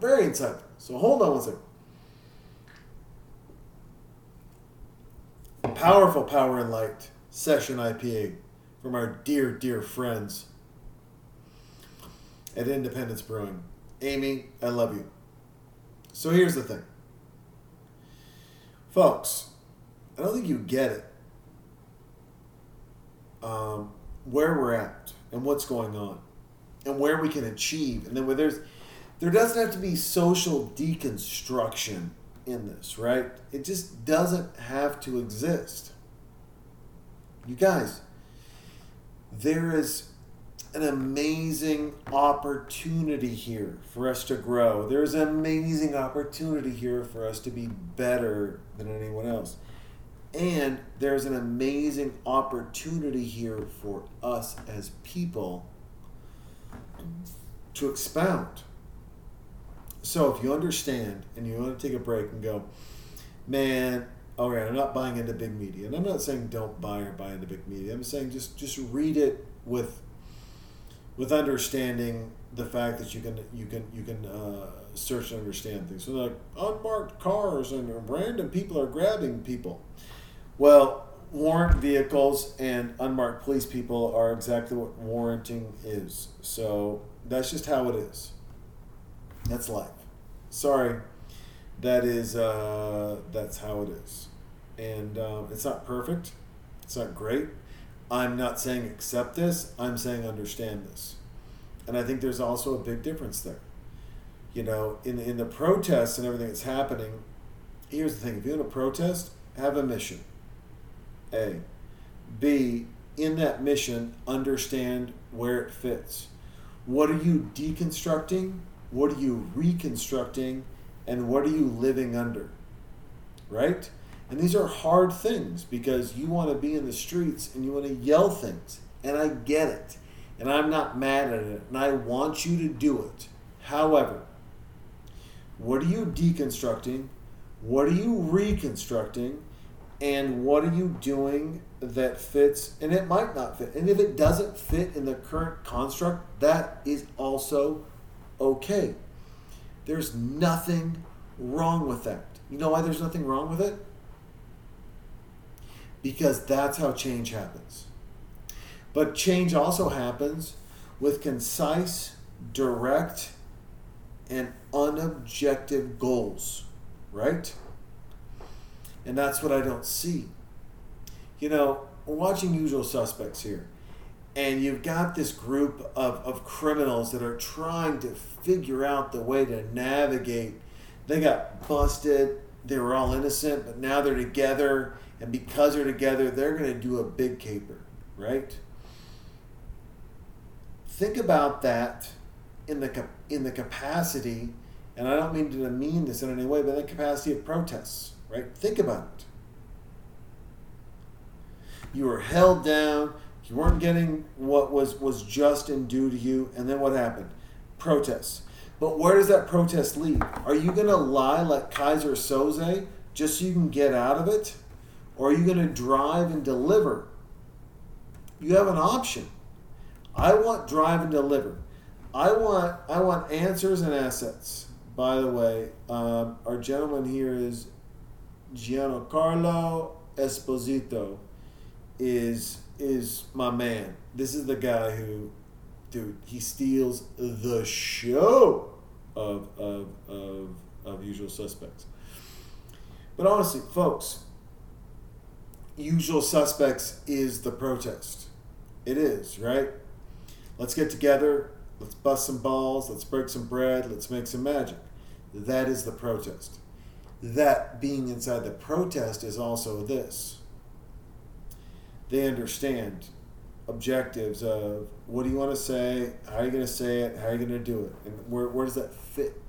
very insightful. So hold on one second. Powerful Power and Light Session IPA from our dear, dear friends at Independence Brewing. Amy, I love you. So here's the thing. Folks, I don't think you get it. Um, where we're at and what's going on and where we can achieve. And then where there's there doesn't have to be social deconstruction in this, right? It just doesn't have to exist. You guys, there is an amazing opportunity here for us to grow. There's an amazing opportunity here for us to be better than anyone else. And there's an amazing opportunity here for us as people to expound. So if you understand and you want to take a break and go, man, all right, I'm not buying into big media. And I'm not saying don't buy or buy into big media. I'm saying just just read it with with understanding the fact that you can you can you can uh, search and understand things. So like unmarked cars and random people are grabbing people. Well, warrant vehicles and unmarked police people are exactly what warranting is. So that's just how it is. That's life. Sorry. that is uh, that's how it is, and um, it's not perfect. It's not great. I'm not saying accept this. I'm saying understand this, and I think there's also a big difference there. You know, in in the protests and everything that's happening. Here's the thing: if you're in a protest, have a mission. A, B. In that mission, understand where it fits. What are you deconstructing? What are you reconstructing? And what are you living under? Right? And these are hard things because you want to be in the streets and you want to yell things. And I get it. And I'm not mad at it. And I want you to do it. However, what are you deconstructing? What are you reconstructing? And what are you doing that fits? And it might not fit. And if it doesn't fit in the current construct, that is also okay. There's nothing wrong with that. You know why there's nothing wrong with it? Because that's how change happens. But change also happens with concise, direct, and unobjective goals, right? And that's what I don't see. You know, we're watching Usual Suspects here, and you've got this group of, of criminals that are trying to figure out the way to navigate. They got busted, they were all innocent, but now they're together, and because they're together, they're going to do a big caper, right? Think about that in the in the capacity, and I don't mean to demean this in any way, but the capacity of protests, right? Think about it. You were held down. You weren't getting what was was just and due to you, and then what happened? Protests. But where does that protest lead? Are you going to lie like Keyser Soze just so you can get out of it, or are you going to drive and deliver? You have an option. I want drive and deliver. I want I want answers and assets. By the way, um, our gentleman here is Giancarlo Esposito. Is is my man. This is the guy who, dude, he steals the show of of of, of Usual Suspects. But honestly, folks, Usual Suspects is the protest. It is right. Let's get together. Let's bust some balls. Let's break some bread. Let's make some magic. That is the protest. That being inside the protest is also this. They understand objectives of what do you want to say, how are you going to say it, how are you going to do it, and where, where does that fit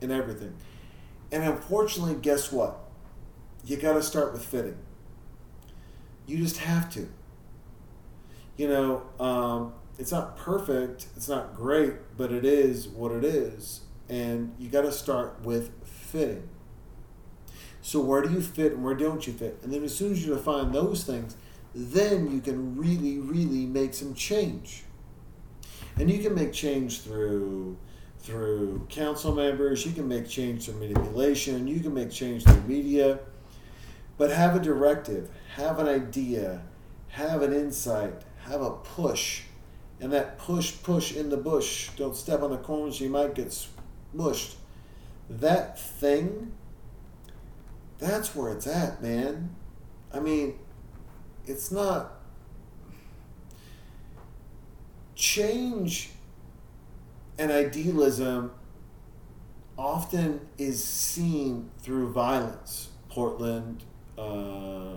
in everything. And unfortunately, guess what? You got to start with fitting. You just have to. You know, um, it's not perfect, it's not great, but it is what it is. And you got to start with fitting. So, where do you fit and where don't you fit? And then, as soon as you define those things, then you can really, really make some change. And you can make change through through council members, you can make change through manipulation, you can make change through media. But have a directive, have an idea, have an insight, have a push. And that push, push in the bush. Don't step on the corners, you might get smushed. That thing, that's where it's at, man. I mean, it's not. Change and idealism often is seen through violence. Portland, uh,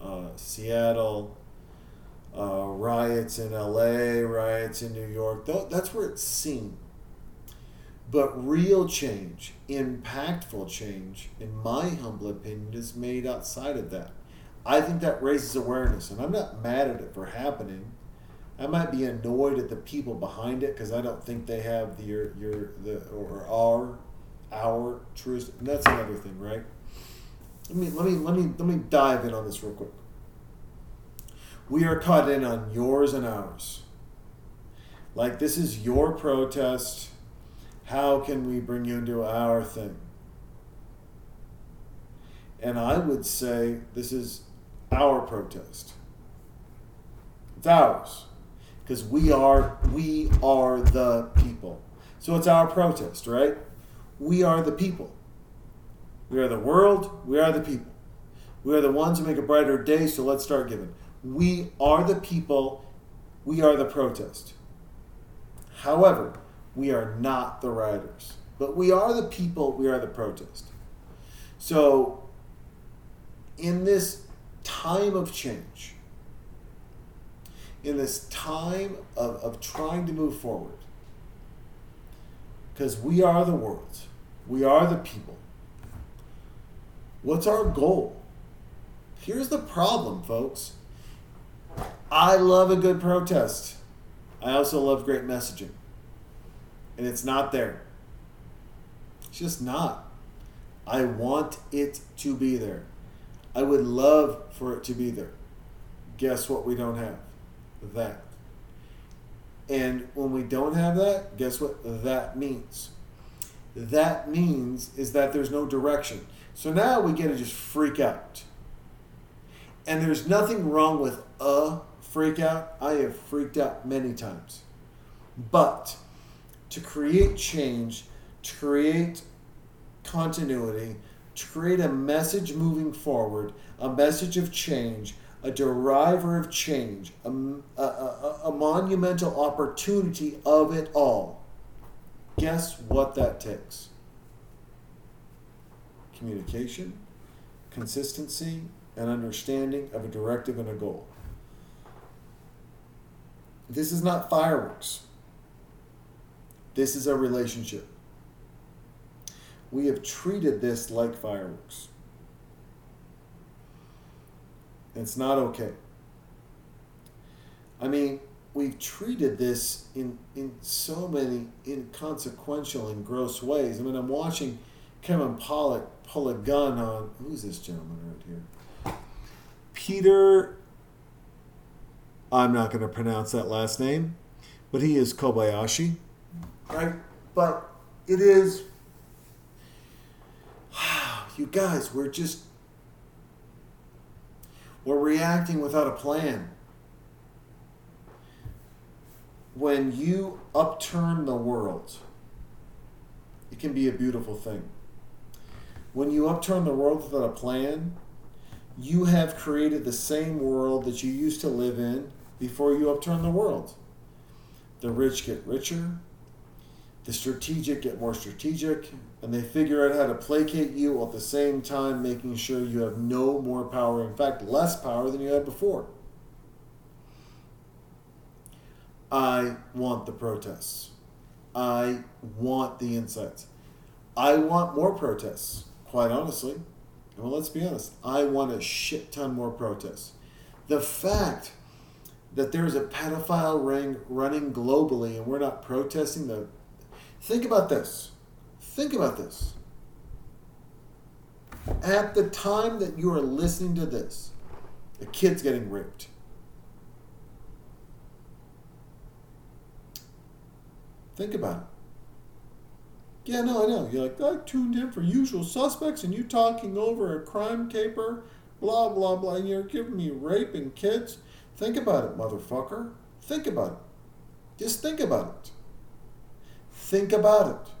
uh, Seattle, uh, riots in LA, riots in New York. That's where it's seen. But real change, impactful change, in my humble opinion, is made outside of that. I think that raises awareness, and I'm not mad at it for happening. I might be annoyed at the people behind it because I don't think they have the your, your the or our our truest. And that's another thing, right? Let me let me let me let me dive in on this real quick. We are caught in on yours and ours. Like this is your protest. How can we bring you into our thing? And I would say this is our protest. It's ours because we are we are the people. So it's our protest, right? We are the people. We are the world. We are the people. We are the ones who make a brighter day, so let's start giving. We are the people. We are the protest. However, we are not the rioters. But we are the people. We are the protest. So, in this time of change, in this time of, of trying to move forward, because we are the world, we are the people. What's our goal? Here's the problem, folks. I love a good protest. I also love great messaging. And it's not there. It's just not. I want it to be there. I would love for it to be there. Guess what we don't have? That. And when we don't have that, guess what that means? That means is that there's no direction. So now we get to just freak out. And there's nothing wrong with a freak out. I have freaked out many times. But to create change, to create continuity, to create a message moving forward, a message of change, a deriver of change, a, a, a, a monumental opportunity of it all. Guess what that takes? Communication, consistency, and understanding of a directive and a goal. This is not fireworks. This is a relationship. We have treated this like fireworks. It's not okay. I mean, we've treated this in, in so many inconsequential and gross ways. I mean, I'm watching Kevin Pollak pull a gun on who's this gentleman right here? Peter. I'm not going to pronounce that last name, but he is Kobayashi, right? But it is. You guys, we're just. We're reacting without a plan. When you upturn the world, it can be a beautiful thing. When you upturn the world without a plan, you have created the same world that you used to live in before you upturn the world. The rich get richer, the strategic get more strategic, and they figure out how to placate you while at the same time making sure you have no more power, in fact, less power than you had before. I want the protests. I want the insights. I want more protests, quite honestly. Well, let's be honest. I want a shit ton more protests. The fact that there's a pedophile ring running globally and we're not protesting the. Think about this. Think about this. At the time that you are listening to this, a kid's getting raped. Think about it. Yeah, no, I know. You're like, I tuned in for usual suspects and you talking over a crime caper, blah, blah, blah, and you're giving me rape and kids. Think about it, motherfucker. Think about it. Just think about it. Think about it.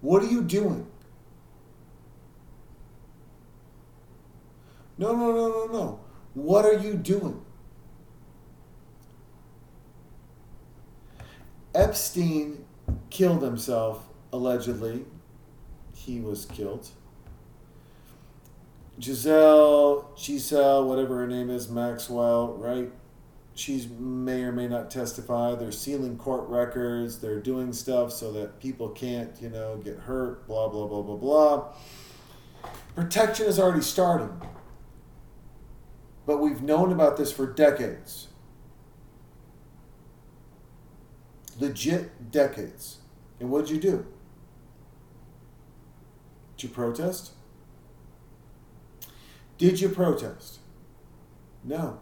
What are you doing? No, no, no, no, no. What are you doing? Epstein killed himself, allegedly. He was killed. Giselle, Giselle, whatever her name is, Maxwell, right? She may or may not testify. They're sealing court records. They're doing stuff so that people can't, you know, get hurt, blah, blah, blah, blah, blah. Protection is already starting. But we've known about this for decades. Legit decades. And what'd you do? Did you protest? Did you protest? No.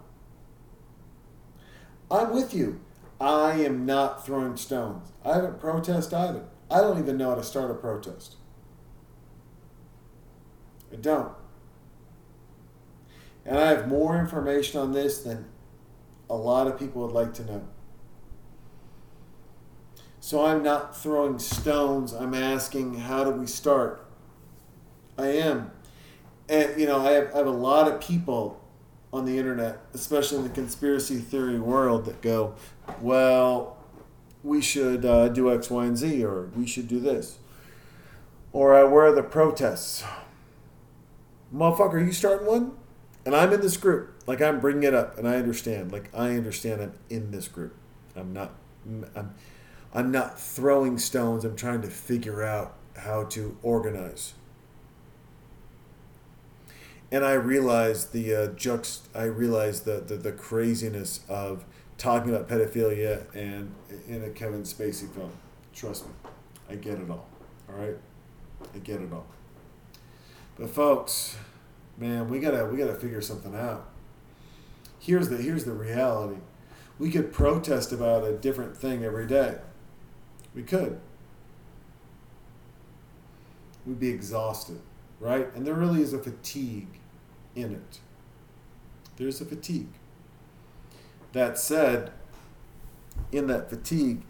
I'm with you. I am not throwing stones. I haven't protested either. I don't even know how to start a protest. I don't. And I have more information on this than a lot of people would like to know. So I'm not throwing stones. I'm asking, how do we start? I am. And, you know, I have, I have a lot of people on the internet, especially in the conspiracy theory world, that go, well, we should uh, do X, Y, and Z, or we should do this. Or uh, where are the protests? Motherfucker, are you starting one? And I'm in this group. Like, I'm bringing it up, and I understand. Like, I understand I'm in this group. I'm not. I'm, I'm not throwing stones. I'm trying to figure out how to organize. And I realized the uh, juxt. I realized the, the the craziness of talking about pedophilia and in a Kevin Spacey film. Trust me, I get it all. All right, I get it all. But folks, man, we gotta we gotta figure something out. Here's the here's the reality. We could protest about a different thing every day. We could. We'd be exhausted, right? And there really is a fatigue in it. There's a fatigue. That said, in that fatigue,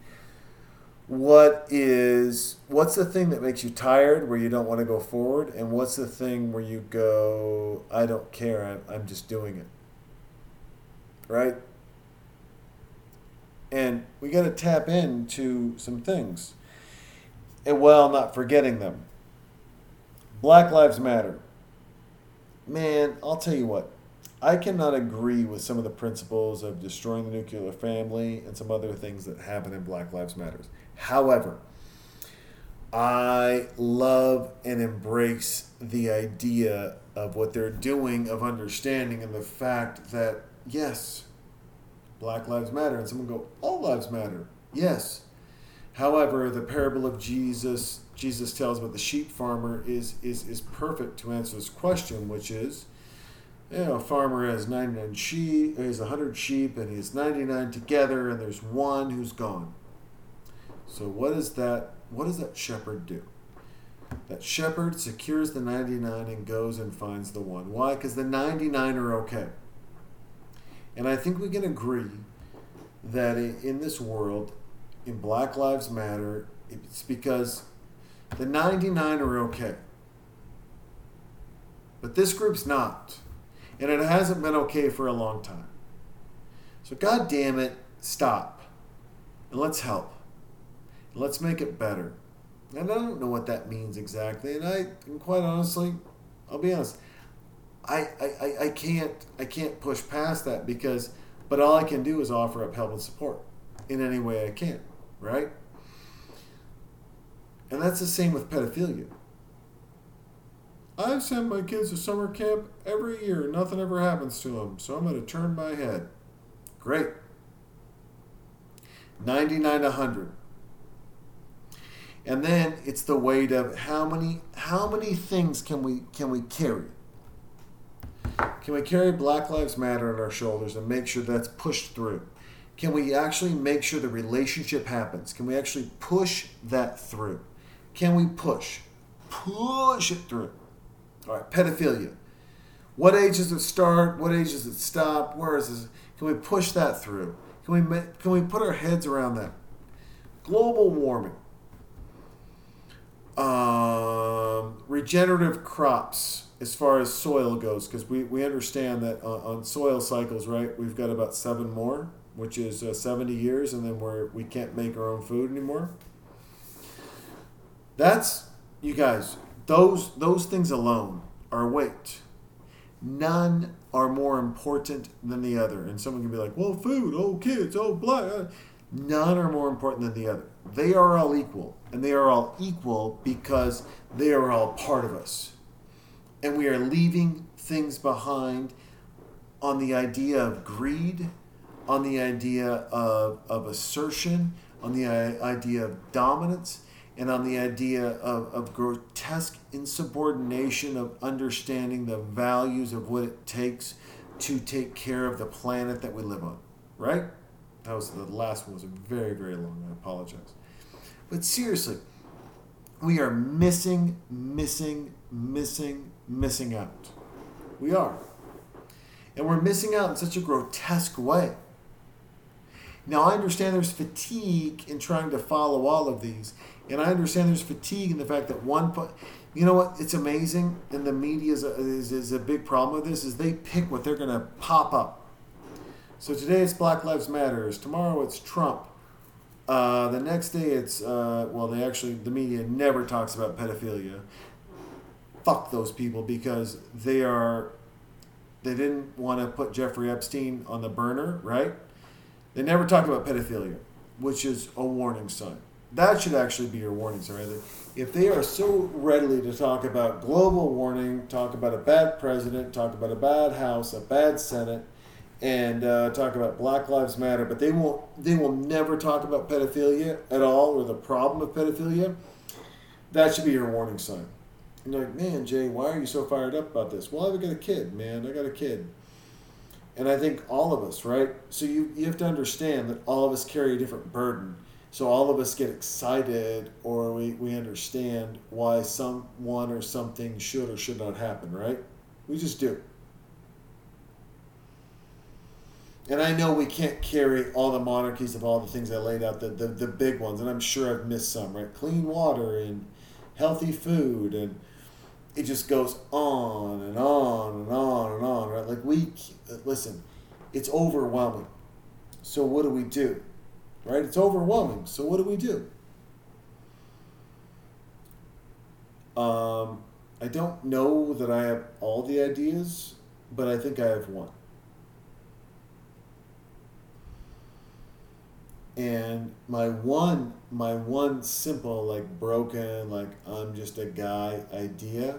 what is what's the thing that makes you tired where you don't want to go forward and what's the thing where you go i don't care i'm, I'm just doing it right and we got to tap into some things and while not forgetting them black lives matter man i'll tell you what i cannot agree with some of the principles of destroying the nuclear family and some other things that happen in black lives matters however i love and embrace the idea of what they're doing of understanding and the fact that yes Black Lives Matter, and someone go, All lives matter. Yes. However, the parable of Jesus, Jesus tells about the sheep farmer is is is perfect to answer this question, which is, you know, a farmer has 99 sheep, he has 100 sheep, and he has 99 together, and there's one who's gone. So what is that? What does that shepherd do? That shepherd secures the 99 and goes and finds the one. Why? Because the 99 are okay. And I think we can agree that in this world, in Black Lives Matter, it's because the 99 are okay. But this group's not. And it hasn't been okay for a long time. So, God damn it, stop. And let's help. And let's make it better. And I don't know what that means exactly. And I, and quite honestly, I'll be honest, I, I, I can't I can't push past that because but all I can do is offer up help and support in any way I can, right? And that's the same with pedophilia. I send my kids to summer camp every year. Nothing ever happens to them, so I'm going to turn my head. Great. 99 to 100. And then it's the weight of how many how many things can we can we carry? Can we carry Black Lives Matter on our shoulders and make sure that's pushed through? Can we actually make sure the relationship happens? Can we actually push that through? Can we push? Push it through. All right, pedophilia. What age does it start? What age does it stop? Where is this? Can we push that through? Can we can we put our heads around that? Global warming. Um, regenerative crops as far as soil goes, because we, we understand that on, on, soil cycles, right, we've got about seven more, which is uh, 70 years, and then we're, we can't make our own food anymore. That's, you guys, those, those things alone are weight. None are more important than the other. And someone can be like, well, food, oh, kids, oh, blah. Uh. None are more important than the other. They are all equal. And they are all equal because they are all part of us and we are leaving things behind on the idea of greed, on the idea of, of assertion, on the idea of dominance, and on the idea of, of grotesque insubordination of understanding the values of what it takes to take care of the planet that we live on. Right? That was the last one was very, very long. I apologize. But seriously, we are missing, missing, missing, missing out. We are. And we're missing out in such a grotesque way. Now I understand there's fatigue in trying to follow all of these, and I understand there's fatigue in the fact that one. You know what? It's amazing, and the media is a, is, is a big problem with this. Is they pick what they're going to pop up. So today it's Black Lives Matters. Tomorrow it's Trump. Uh, the next day it's uh, well, they actually the media never talks about pedophilia. Fuck those people because they are. They didn't want to put Jeffrey Epstein on the burner, right? They never talk about pedophilia, which is a warning sign. That should actually be your warning sign, right? If they are so readily to talk about global warning, talk about a bad president, talk about a bad House, a bad Senate, and uh, talk about Black Lives Matter, but they won't. They will never talk about pedophilia at all or the problem of pedophilia. That should be your warning sign. And you're like, man, Jay, why are you so fired up about this? Well, I've got a kid, man. I got a kid. And I think all of us, right? So you, you have to understand that all of us carry a different burden. So all of us get excited or we, we understand why someone or something should or should not happen, right? We just do. And I know we can't carry all the monarchies of all the things I laid out, the, the, the big ones, and I'm sure I've missed some, right? Clean water and healthy food, and it just goes on and on and on and on, right? Like, we, listen, it's overwhelming. So, what do we do? Right? It's overwhelming. So, what do we do? Um, I don't know that I have all the ideas, but I think I have one. and my one my one simple like broken like i'm just a guy idea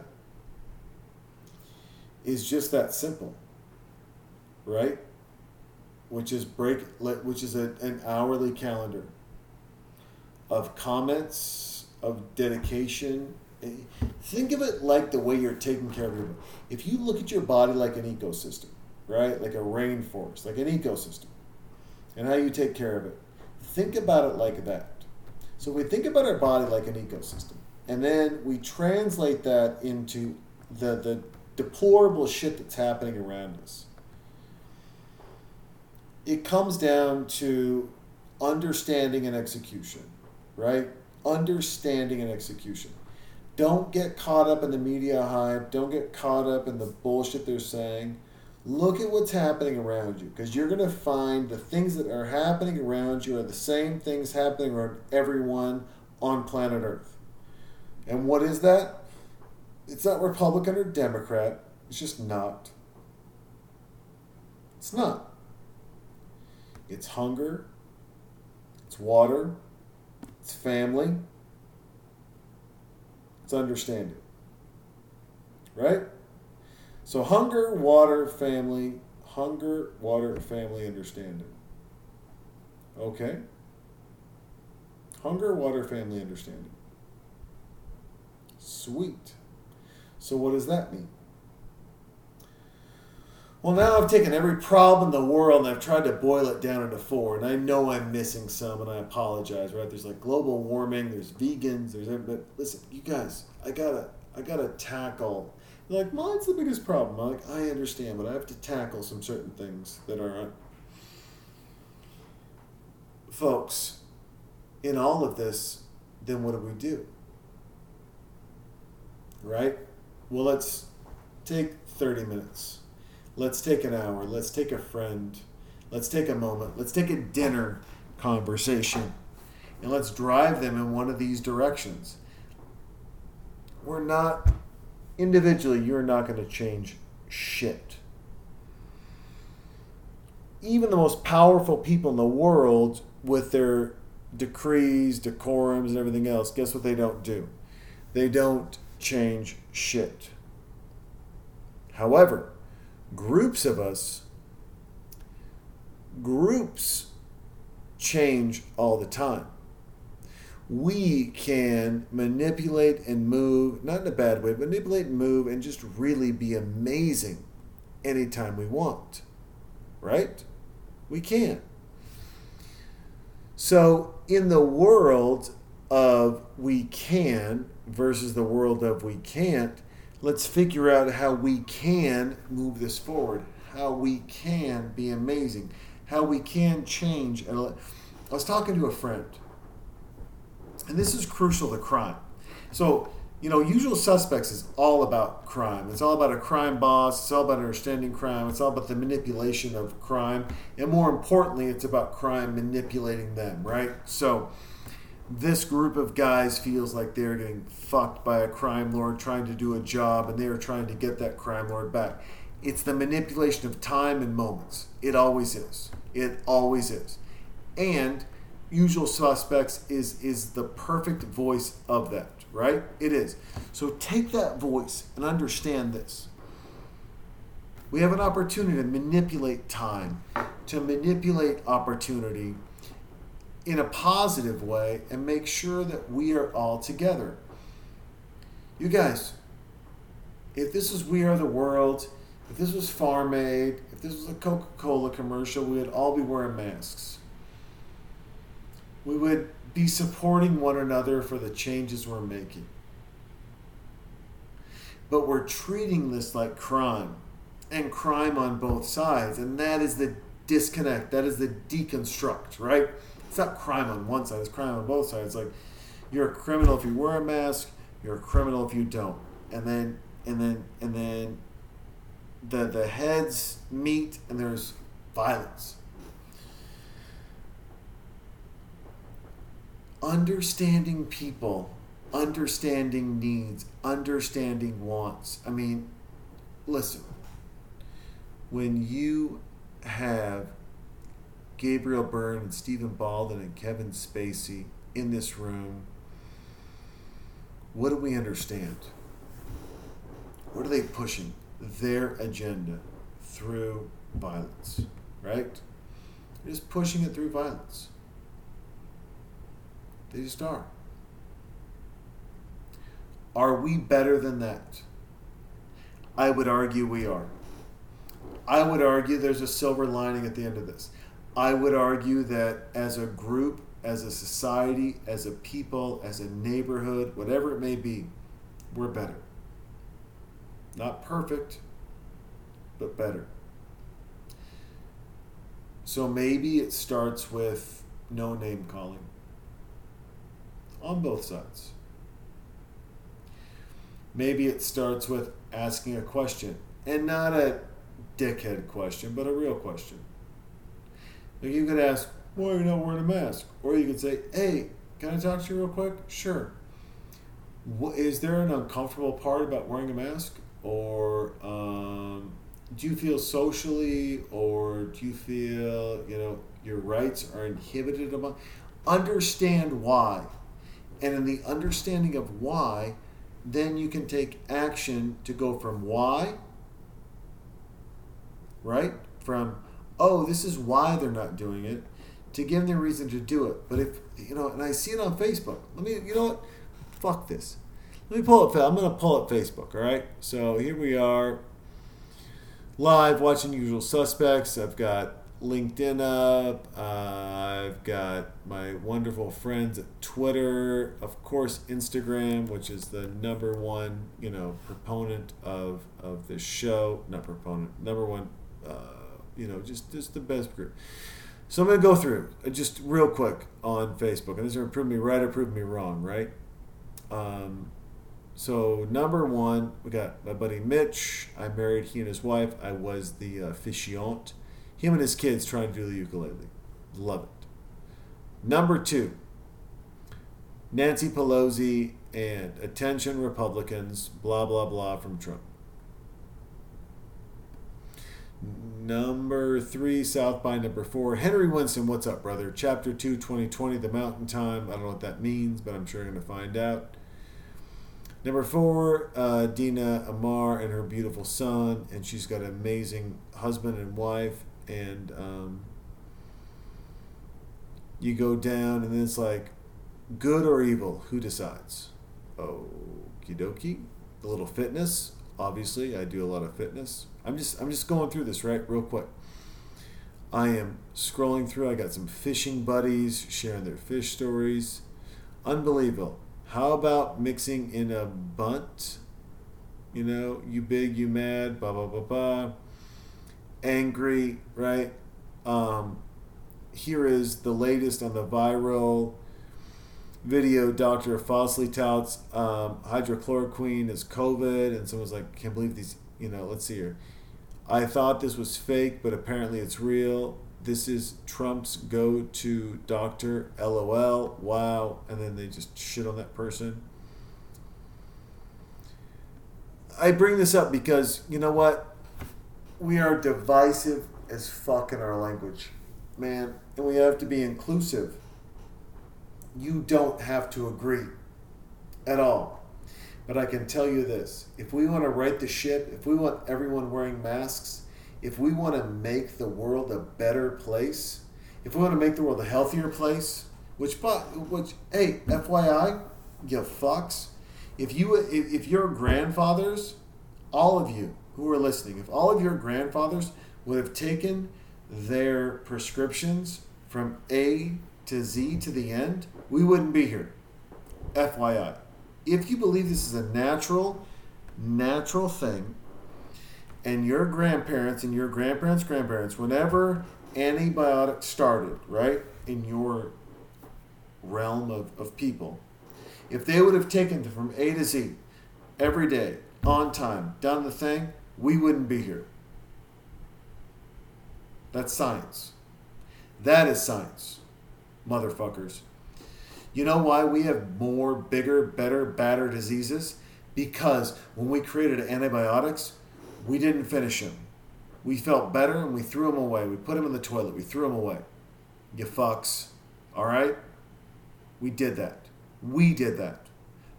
is just that simple right? Which is break which is a, an hourly calendar of comments of dedication. Eh, think of it like the way you're taking care of your body if you look at your body like an ecosystem right? Like a rainforest like an ecosystem and how you take care of it. Think about it like that. So we think about our body like an ecosystem, and then we translate that into the the deplorable shit that's happening around us. It comes down to understanding and execution, right? Understanding and execution. Don't get caught up in the media hype. Don't get caught up in the bullshit they're saying look at what's happening around you because you're going to find the things that are happening around you are the same things happening around everyone on planet Earth. And what is that? It's not Republican or Democrat. It's just not. It's not. It's hunger. It's water. It's family. It's understanding. Right? So hunger, water, family, hunger, water, family, understanding. Okay. Hunger, water, family, understanding. Sweet. So what does that mean? Well, now I've taken every problem in the world and I've tried to boil it down into four, and I know I'm missing some, and I apologize. Right? There's like global warming, there's vegans, there's but listen, you guys, I gotta, I gotta tackle like, mine's the biggest problem. I'm like, I understand, but I have to tackle some certain things that aren't. Folks, in all of this, then what do we do? Right? Well, let's take 30 minutes. Let's take an hour. Let's take a friend. Let's take a moment. Let's take a dinner conversation. And let's drive them in one of these directions. We're not individually, you're not going to change shit. Even the most powerful people in the world, with their decrees, decorums, and everything else, guess what they don't do? They don't change shit. However, groups of us, groups change all the time we can manipulate and move, not in a bad way, manipulate and move and just really be amazing anytime we want. Right? We can. So, in the world of we can versus the world of we can't, let's figure out how we can move this forward, how we can be amazing, how we can change. I was talking to a friend, and this is crucial to crime. So, you know, Usual Suspects is all about crime. It's all about a crime boss. It's all about understanding crime. It's all about the manipulation of crime. And more importantly, it's about crime manipulating them, right? So, this group of guys feels like they're getting fucked by a crime lord trying to do a job and they are trying to get that crime lord back. It's the manipulation of time and moments. It always is. It always is. And usual suspects is is the perfect voice of that, right? It is. So take that voice and understand this. We have an opportunity to manipulate time, to manipulate opportunity in a positive way and make sure that we are all together. You guys, if this is We Are the World, if this was Farm Aid, if this was a Coca Cola commercial, we would all be wearing masks. We would be supporting one another for the changes we're making. But we're treating this like crime and crime on both sides, and that is the disconnect, that is the deconstruct, right? it's not crime on one side, it's crime on both sides. Like you're a criminal if you wear a mask, you're a criminal if you don't. And then and then and then the the heads meet and there's violence. Understanding people, understanding needs, understanding wants. I mean, listen. When you have Gabriel Byrne and Stephen Baldwin and Kevin Spacey in this room, what do we understand? What are they pushing? Their agenda through violence, right? They're just pushing it through violence. They just are. Are we better than that? I would argue we are. I would argue there's a silver lining at the end of this. I would argue that as a group, as a society, as a people, as a neighborhood, whatever it may be, we're better. Not perfect, but better. So maybe it starts with no name calling on both sides. Maybe it starts with asking a question and not a dickhead question, but a real question. Like you could ask, why are you not wearing a mask? Or you could say, hey, can I talk to you real quick? Sure. Is there an uncomfortable part about wearing a mask? Or um, do you feel socially or do you feel, you know, your rights are inhibited among understand why. And in the understanding of why, then you can take action to go from why, right? From oh, this is why they're not doing it, to give them a reason to do it. But if, you know, and I see it on Facebook. Let me, you know what? Fuck this. Let me pull up, I'm going to pull up Facebook, all right? So here we are, live watching Usual Suspects. I've got LinkedIn up. Uh, I've got my wonderful friends at Twitter, of course, Instagram, which is the number one, you know, proponent of of this show. Not proponent, number one uh, you know, just just the best group. So I'm gonna go through uh, just real quick on Facebook, and this is gonna prove me right or prove me wrong, right? Um, so number one, we got my buddy Mitch. I married he and his wife. I was the uh, officiant. Him and his kids trying to do the ukulele. Love it. Number two, Nancy Pelosi and attention Republicans, blah blah blah from Trump. Number three, South by number four. Henry Winston, what's up, brother? Chapter 2, 2020, The Mountain Time. I don't know what that means, but I'm sure I'm going to find out. Number four, uh, Dina Amar and her beautiful son, and she's got an amazing husband and wife. And um, you go down, and then it's like, good or evil? Who decides? Okie dokie. A little fitness. Obviously, I do a lot of fitness. I'm just I'm just going through this right real quick. I am scrolling through. I got some fishing buddies sharing their fish stories. Unbelievable. How about mixing in a bunt? You know, you big, you mad, blah blah blah blah. Angry, right? Um, here is the latest on the viral video. Dr. falsely touts um, hydrochloroquine as COVID, and someone's like, "Can't believe these." You know, let's see here. I thought this was fake, but apparently it's real. This is Trump's go to doctor. LOL. Wow. And then they just shit on that person. I bring this up because you know what? We are divisive as fuck in our language, man, and we have to be inclusive. You don't have to agree at all. But I can tell you this if we want to right the ship, if we want everyone wearing masks, if we want to make the world a better place, if we want to make the world a healthier place, which, which, hey, FYI, you fucks, if you if your grandfathers all of you who are listening. If all of your grandfathers would have taken their prescriptions from a to z to the end we wouldn't be here. Fyi if you believe this is a natural natural thing and your grandparents and your grandparents grandparents whenever antibiotics started right in your realm of, of people if they would have taken them from A to Z every day, on time, done the thing, we wouldn't be here. That's science. That is science, motherfuckers. You know why we have more, bigger, better, badder diseases? Because when we created antibiotics, we didn't finish them. We felt better and we threw them away. We put them in the toilet. We threw them away. You fucks. All right? We did that. We did that.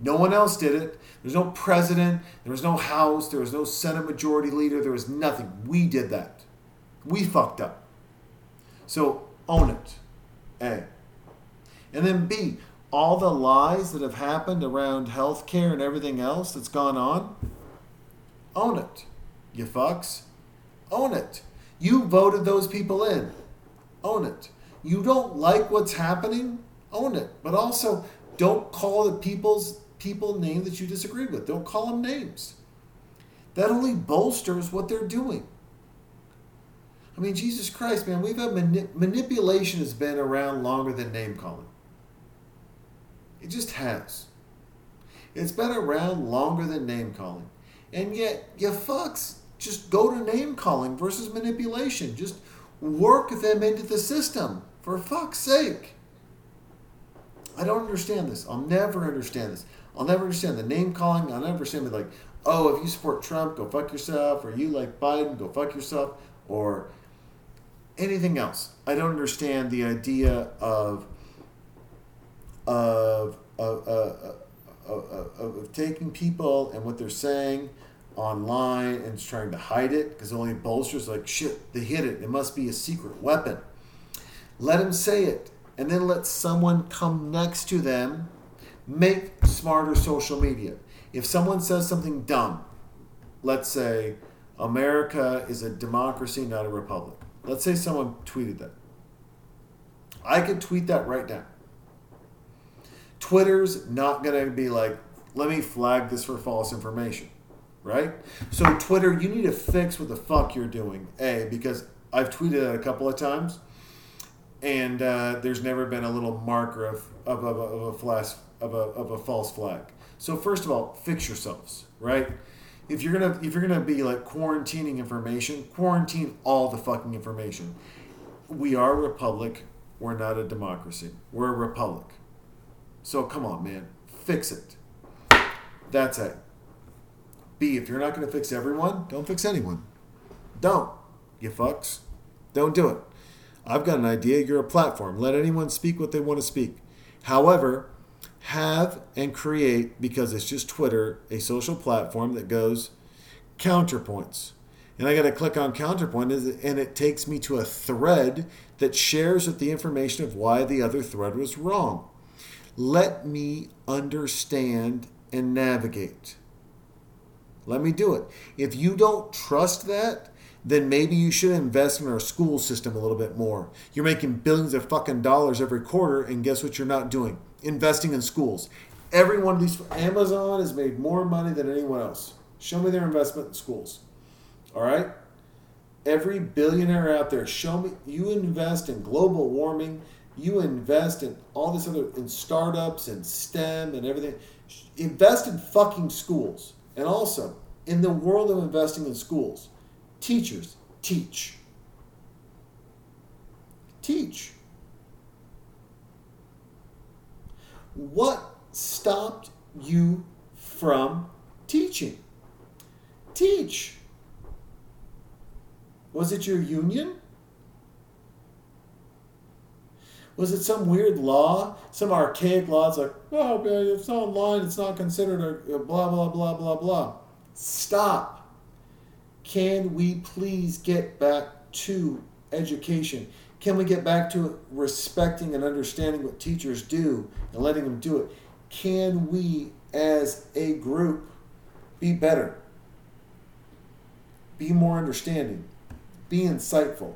No one else did it. There's no president. There was no House. There was no Senate Majority Leader. There was nothing. We did that. We fucked up. So own it. A. And then B. All the lies that have happened around healthcare and everything else that's gone on. Own it. You fucks. Own it. You voted those people in. Own it. You don't like what's happening? Own it. But also don't call the people's people name that you disagree with. Don't call them names. That only bolsters what they're doing. I mean, Jesus Christ, man, we've had mani- manipulation has been around longer than name calling. It just has. It's been around longer than name calling. And yet, you fucks just go to name calling versus manipulation. Just work them into the system, for fuck's sake. I don't understand this. I'll never understand this. I'll never understand the name calling. I'll never understand like, oh, if you support Trump, go fuck yourself, or you like Biden, go fuck yourself, or anything else. I don't understand the idea of of of, of, of, of taking people and what they're saying online and trying to hide it because only bolsters like shit. They hid it. It must be a secret weapon. Let them say it, and then let someone come next to them make smarter social media. If someone says something dumb, let's say America is a democracy, not a republic. Let's say someone tweeted that. I could tweet that right now. Twitter's not going to be like, let me flag this for false information, right? So, Twitter, you need to fix what the fuck you're doing. A, because I've tweeted it a couple of times, and uh, there's never been a little marker of, of, of, of a flash of a, of a false flag. So first of all, fix yourselves, right? If you're gonna if you're gonna be like quarantining information, quarantine all the fucking information. We are a republic. We're not a democracy. We're a republic. So come on, man, fix it. That's it. B, if you're not gonna fix everyone, don't fix anyone. Don't, you fucks. Don't do it. I've got an idea. You're a platform. Let anyone speak what they want to speak. However, have and create, because it's just Twitter, a social platform that goes counterpoints. And I got to click on counterpoint, and it takes me to a thread that shares with the information of why the other thread was wrong. Let me understand and navigate. Let me do it. If you don't trust that, then maybe you should invest in our school system a little bit more. You're making billions of fucking dollars every quarter, and guess what you're not doing? Investing in schools. Every one of these, Amazon has made more money than anyone else. Show me their investment in schools. All right? every billionaire out there, show me you invest in global warming, you invest in all this other in startups and STEM and everything. Invest in fucking schools. And also, in the world of investing in schools, teachers teach. Teach. What stopped you from teaching? Teach. Was it your union? Was it some weird law, some archaic law? It's like, oh, it's online, it's not considered a blah, blah, blah, blah, blah. Stop. Can we please get back to education? Can we get back to respecting and understanding what teachers do and letting them do it? Can we, as a group, be better? Be more understanding? Be insightful?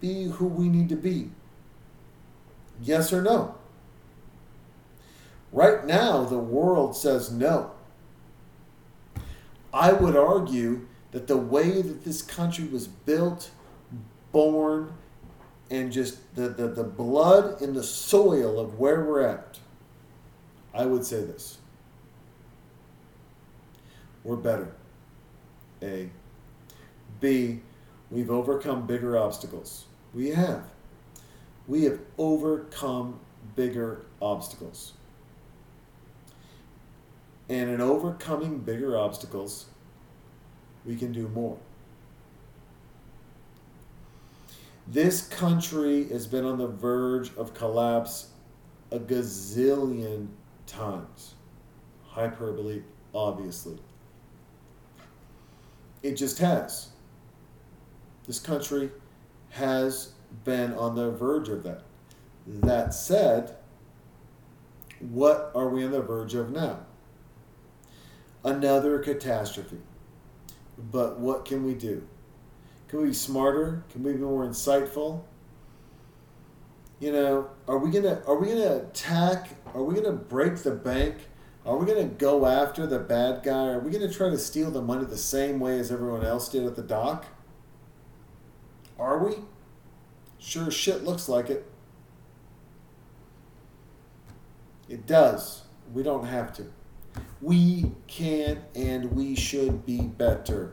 Be who we need to be? Yes or no? Right now, the world says no. I would argue that the way that this country was built, born, and just the, the, the blood in the soil of where we're at, I would say this. We're better. A. B. We've overcome bigger obstacles. We have. We have overcome bigger obstacles. And in overcoming bigger obstacles, we can do more. This country has been on the verge of collapse a gazillion times. Hyperbole, obviously. It just has. This country has been on the verge of that. That said, what are we on the verge of now? Another catastrophe. But what can we do? Can we be smarter? Can we be more insightful? You know, are we gonna are we gonna attack? Are we gonna break the bank? Are we gonna go after the bad guy? Are we gonna try to steal the money the same way as everyone else did at the dock? Are we? Sure shit looks like it. It does. We don't have to. We can and we should be better.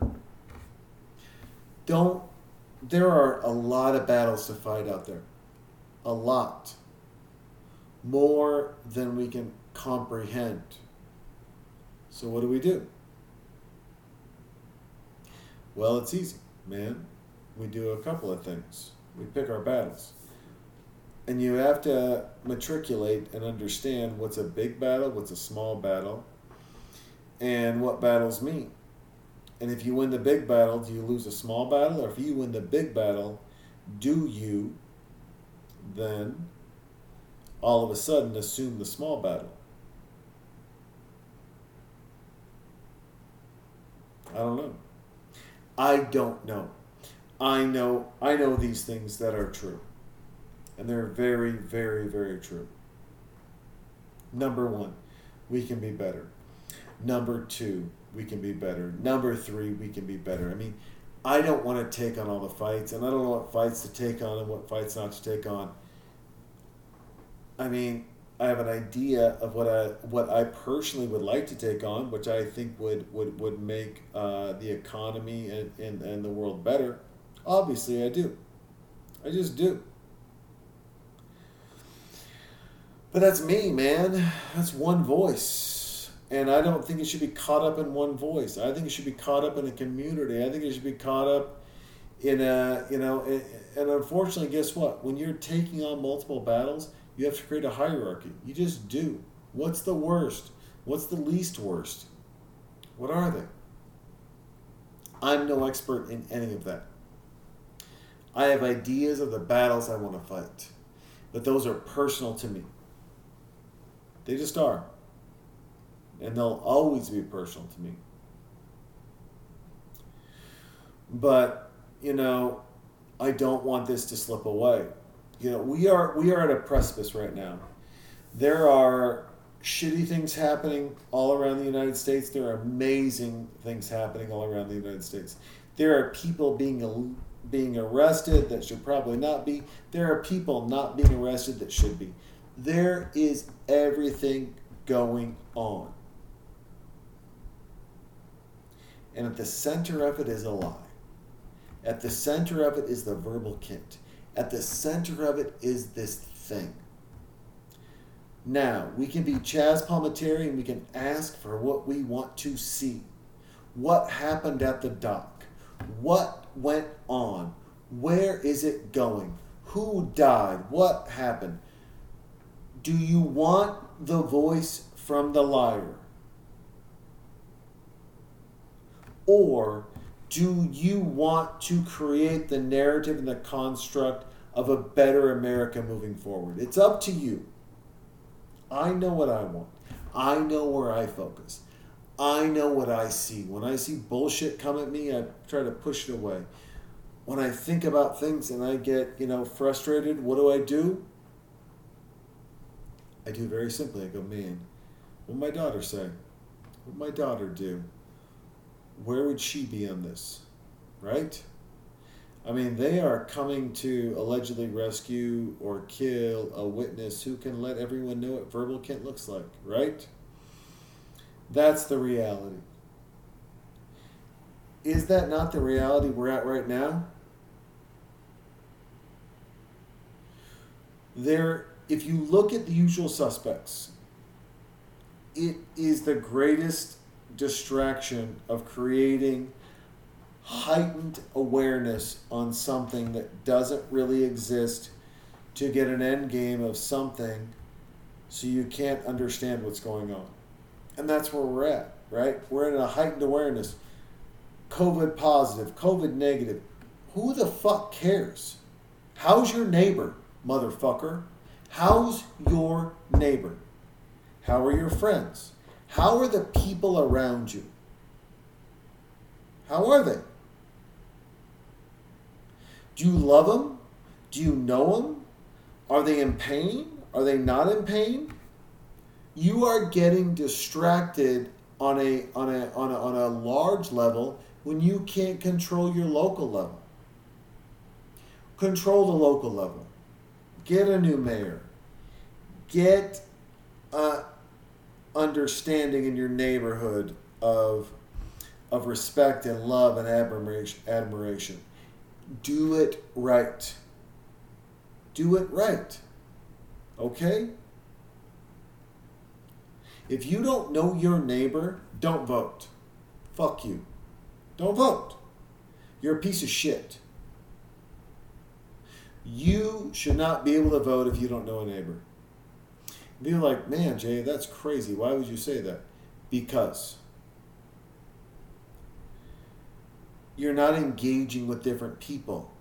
Don't, there are a lot of battles to fight out there. A lot. More than we can comprehend. So, what do we do? Well, it's easy, man. We do a couple of things. We pick our battles. And you have to matriculate and understand what's a big battle, what's a small battle, and what battles mean. And if you win the big battle, do you lose a small battle? Or if you win the big battle, do you then all of a sudden assume the small battle? I don't know. I don't know. I know I know these things that are true. And they're very, very, very true. Number one, we can be better. Number two, we can be better. Number three, we can be better. I mean, I don't want to take on all the fights, and I don't know what fights to take on and what fights not to take on. I mean, I have an idea of what I what I personally would like to take on, which I think would would would make uh, the economy and, and and the world better. Obviously, I do. I just do. But that's me, man. That's one voice. And I don't think it should be caught up in one voice. I think it should be caught up in a community. I think it should be caught up in a, you know, and unfortunately, guess what? When you're taking on multiple battles, you have to create a hierarchy. You just do. What's the worst? What's the least worst? What are they? I'm no expert in any of that. I have ideas of the battles I want to fight, but those are personal to me. They just are. And they'll always be personal to me. But, you know, I don't want this to slip away. You know, we are we are at a precipice right now. There are shitty things happening all around the United States. There are amazing things happening all around the United States. There are people being being arrested that should probably not be. There are people not being arrested that should be. There is everything going on. And at the center of it is a lie. At the center of it is the Verbal Kint. At the center of it is this thing. Now, we can be Chazz Palminteri and we can ask for what we want to see. What happened at the dock? What went on? Where is it going? Who died? What happened? Do you want the voice from the liar? Or do you want to create the narrative and the construct of a better America moving forward? It's up to you. I know what I want. I know where I focus. I know what I see. When I see bullshit come at me, I try to push it away. When I think about things and I get, you know, frustrated, what do I do? I do very simply. I go, man, what my daughter say? What my daughter do? Where would she be on this? Right? I mean, they are coming to allegedly rescue or kill a witness who can let everyone know what Verbal Kint looks like, right? That's the reality. Is that not the reality we're at right now? There, if you look at the usual suspects, it is the greatest distraction of creating heightened awareness on something that doesn't really exist to get an end game of something so you can't understand what's going on. And that's where we're at, right? We're in a heightened awareness. COVID positive, COVID negative. Who the fuck cares? How's your neighbor, motherfucker? How's your neighbor? How are your friends? How are the people around you? How are they? Do you love them? Do you know them? Are they in pain? Are they not in pain? You are getting distracted on a on a on a, on a large level when you can't control your local level. Control the local level. Get a new mayor. Get a understanding in your neighborhood of of respect and love and admiration admiration do it right. Do it right. Okay? If you don't know your neighbor, don't vote. Fuck you. Don't vote. You're a piece of shit. You should not be able to vote if you don't know a neighbor. Be like, man, Jay, that's crazy. Why would you say that? Because you're not engaging with different people.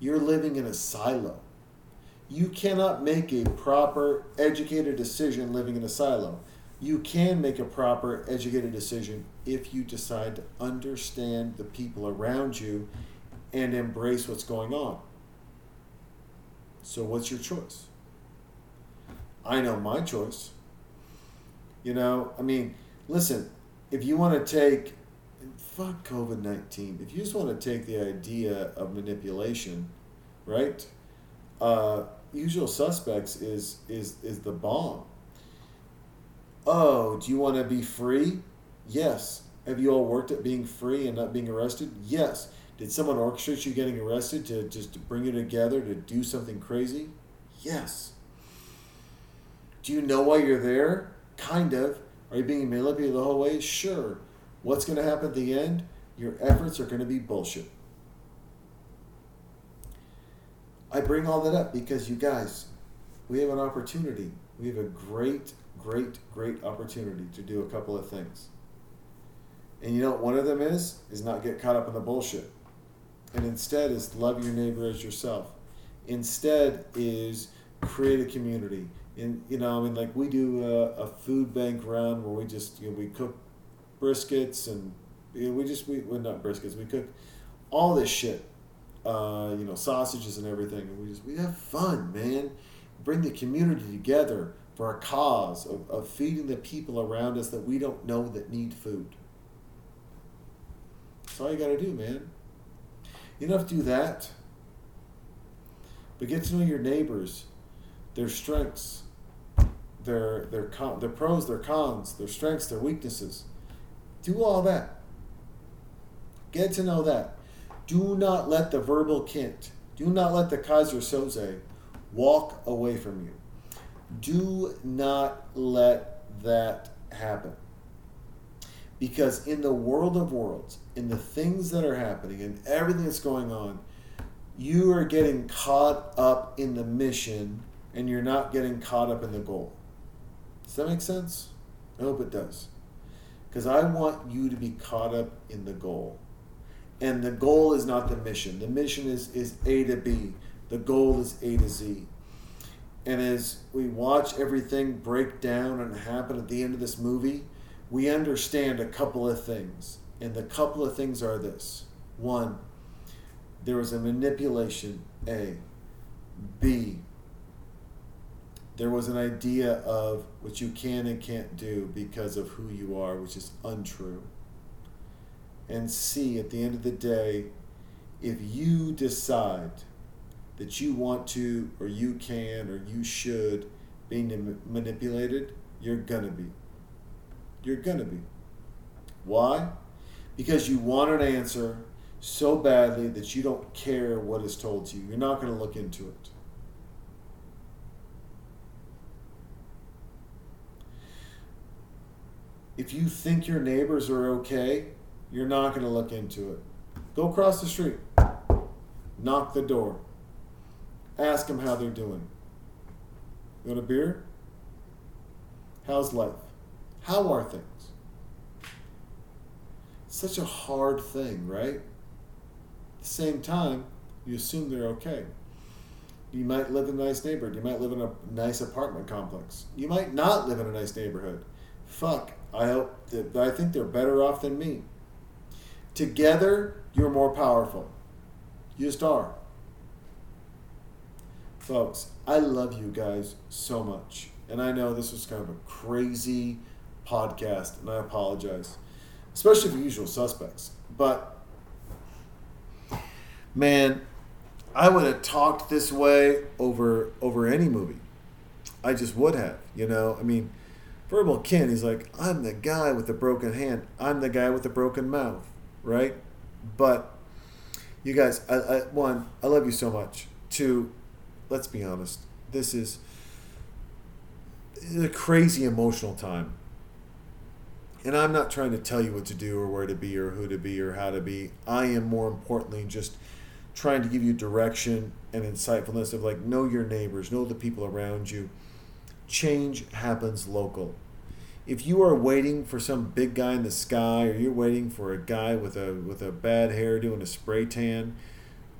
You're living in a silo. You cannot make a proper educated decision living in a silo. You can make a proper educated decision if you decide to understand the people around you and embrace what's going on. So, what's your choice? I know my choice. You know, I mean, listen, if you want to take fuck COVID 19. If you just want to take the idea of manipulation, right? Uh, usual suspects is, is, is the bomb. Oh, do you want to be free? Yes. Have you all worked at being free and not being arrested? Yes. Did someone orchestrate you getting arrested to just to bring you together to do something crazy? Yes. Do you know why you're there? Kind of. Are you being manipulated the whole way? Sure. What's going to happen at the end? Your efforts are going to be bullshit. I bring all that up because you guys, we have an opportunity. We have a great, great, great opportunity to do a couple of things. And you know what one of them is? Is not get caught up in the bullshit. And instead is love your neighbor as yourself. Instead is create a community. And you know, I mean, like we do a, a food bank run where we just you know, we cook briskets and you know, we just we well, not briskets we cook all this shit uh, you know sausages and everything. And we just we have fun man. Bring the community together for a cause of, of feeding the people around us that we don't know that need food. That's all you got to do man. You don't have to do that. But get to know your neighbors, their strengths, their their con- their pros, their cons, their strengths, their weaknesses. Do all that. Get to know that. Do not let the verbal Kint, do not let the Keyser Soze walk away from you. Do not let that happen. Because in the world of worlds, in the things that are happening and everything that's going on, you are getting caught up in the mission and you're not getting caught up in the goal. Does that make sense? I hope it does. Because I want you to be caught up in the goal. And the goal is not the mission. The mission is, is A to B. The goal is A to Z. And as we watch everything break down and happen at the end of this movie, we understand a couple of things. And the couple of things are this one, there was a manipulation, A. B, there was an idea of what you can and can't do because of who you are, which is untrue. And C, at the end of the day, if you decide that you want to, or you can, or you should be manipulated, you're gonna be. You're gonna be. Why? Because you want an answer so badly that you don't care what is told to you. You're not gonna look into it. If you think your neighbors are okay, you're not going to look into it. Go across the street, knock the door, ask them how they're doing. You want a beer? How's life? How are things? such a hard thing, right? At the same time, you assume they're okay. You might live in a nice neighborhood. You might live in a nice apartment complex. You might not live in a nice neighborhood. Fuck, I hope I think they're better off than me. Together, you're more powerful. You just are. Folks, I love you guys so much. And I know this was kind of a crazy podcast, and I apologize, especially for usual suspects. But, man, I would have talked this way over over any movie. I just would have, you know. I mean, verbal Kint, he's like, I'm the guy with the broken hand. I'm the guy with the broken mouth, right? But you guys, I, I, one, I love you so much. Two, let's be honest, this is a crazy emotional time. And I'm not trying to tell you what to do or where to be or who to be or how to be. I am more importantly just trying to give you direction and insightfulness of like know your neighbors, know the people around you change happens local. If you are waiting for some big guy in the sky, or you're waiting for a guy with a with a bad hair doing a spray tan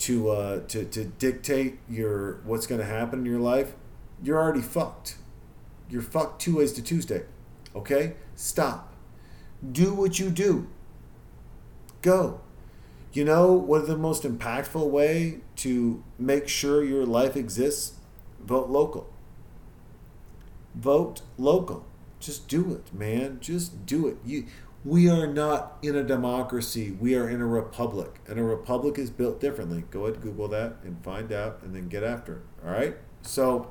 to uh, to to dictate your what's going to happen in your life, you're already fucked. You're fucked two ways to Tuesday. Okay, stop. Do what you do. Go. You know what the most impactful way to make sure your life exists? Vote local vote local. Just do it, man. Just do it. You we are not in a democracy. We are in a republic. And a republic is built differently. Go ahead, Google that and find out and then get after it. All right? So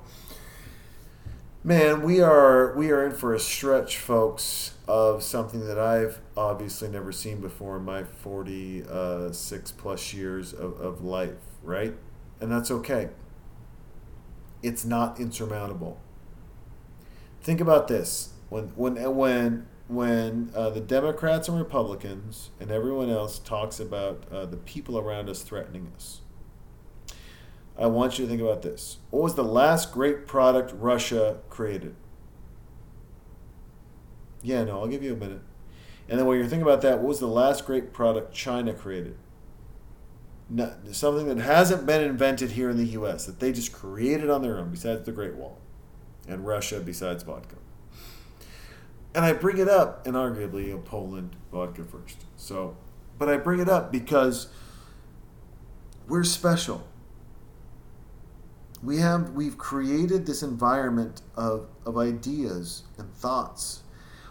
man, we are we are in for a stretch, folks, of something that I've obviously never seen before in my 46 uh, plus years of, of life, right? And that's okay. It's not insurmountable think about this: when when when when uh, the Democrats and Republicans and everyone else talks about uh, the people around us threatening us, I want you to think about this: What was the last great product Russia created? Yeah, no, I'll give you a minute. And then when you're thinking about that, what was the last great product China created? No, something that hasn't been invented here in the U.S. that they just created on their own, besides the Great Wall and Russia besides vodka. And I bring it up, and arguably know, Poland, vodka first. So, but I bring it up because we're special. We have we've created this environment of, of ideas and thoughts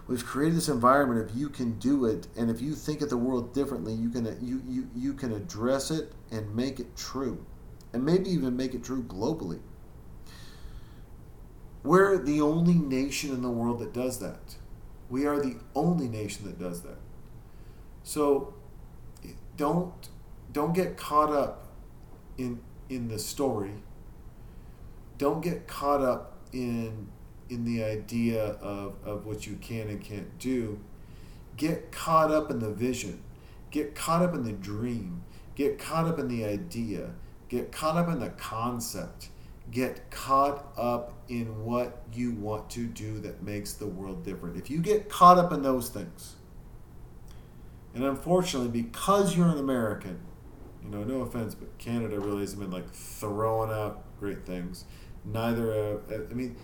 We've created this environment of you can do it, and if you think of the world differently, you can you you, you can address it and make it true, and maybe even make it true globally. We're the only nation in the world that does that. We are the only nation that does that. So don't don't get caught up in in the story. Don't get caught up in in the idea of, of what you can and can't do. Get caught up in the vision. Get caught up in the dream. Get caught up in the idea. Get caught up in the concept. Get caught up in what you want to do that makes the world different. If you get caught up in those things, and unfortunately, because you're an American, you know, no offense, but Canada really hasn't been like throwing out great things. Neither, uh, I mean,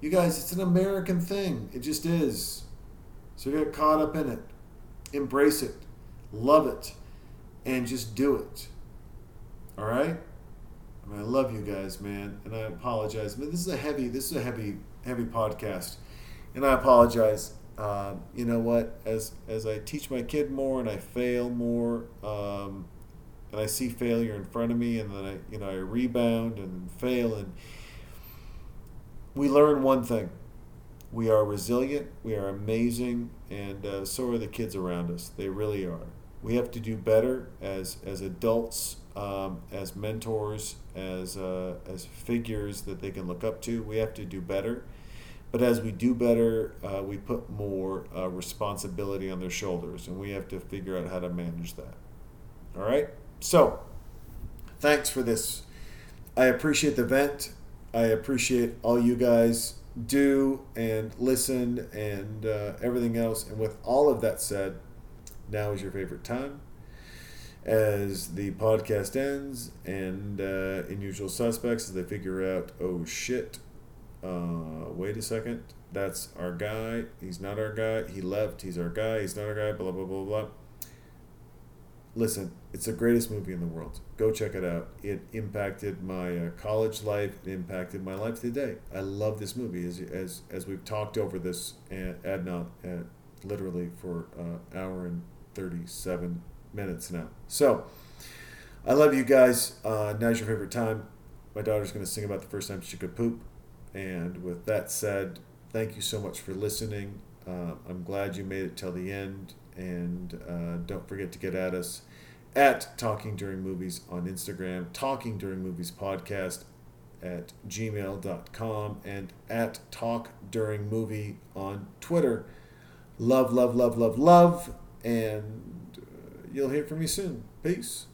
you guys, it's an American thing. It just is. So get caught up in it, embrace it, love it, and just do it. All right. I mean, I love you guys, man, and I apologize. Mean, this is a heavy, this is a heavy, heavy podcast, and I apologize. Uh, you know what? As as I teach my kid more and I fail more, um, and I see failure in front of me, and then I, you know, I rebound and fail, and we learn one thing: we are resilient, we are amazing, and uh, so are the kids around us. They really are. We have to do better as as adults, um, as mentors, as uh, as figures that they can look up to. We have to do better. But as we do better, uh, we put more uh, responsibility on their shoulders, and we have to figure out how to manage that. All right? So, thanks for this. I appreciate the vent. I appreciate all you guys do and listen and uh, everything else. And with all of that said, now is your favorite time as the podcast ends and uh, in usual suspects as they figure out, oh shit, uh, wait a second, that's our guy. He's not our guy. He left. He's our guy. He's not our guy. Blah blah blah blah. Listen, it's the greatest movie in the world. Go check it out. It impacted my uh, college life. It impacted my life today. I love this movie as as as we've talked over this ad, ad uh, literally for an uh, hour and thirty seven minutes now. So. I love you guys. Uh, now's your favorite time. My daughter's going to sing about the first time she could poop. And with that said, thank you so much for listening. Uh, I'm glad you made it till the end. And uh, don't forget to get at us at Talking During Movies on Instagram, Talking During Movies Podcast at gmail.com, and at Talk During Movie on Twitter. Love, love, love, love, love. And you'll hear from me soon. Peace.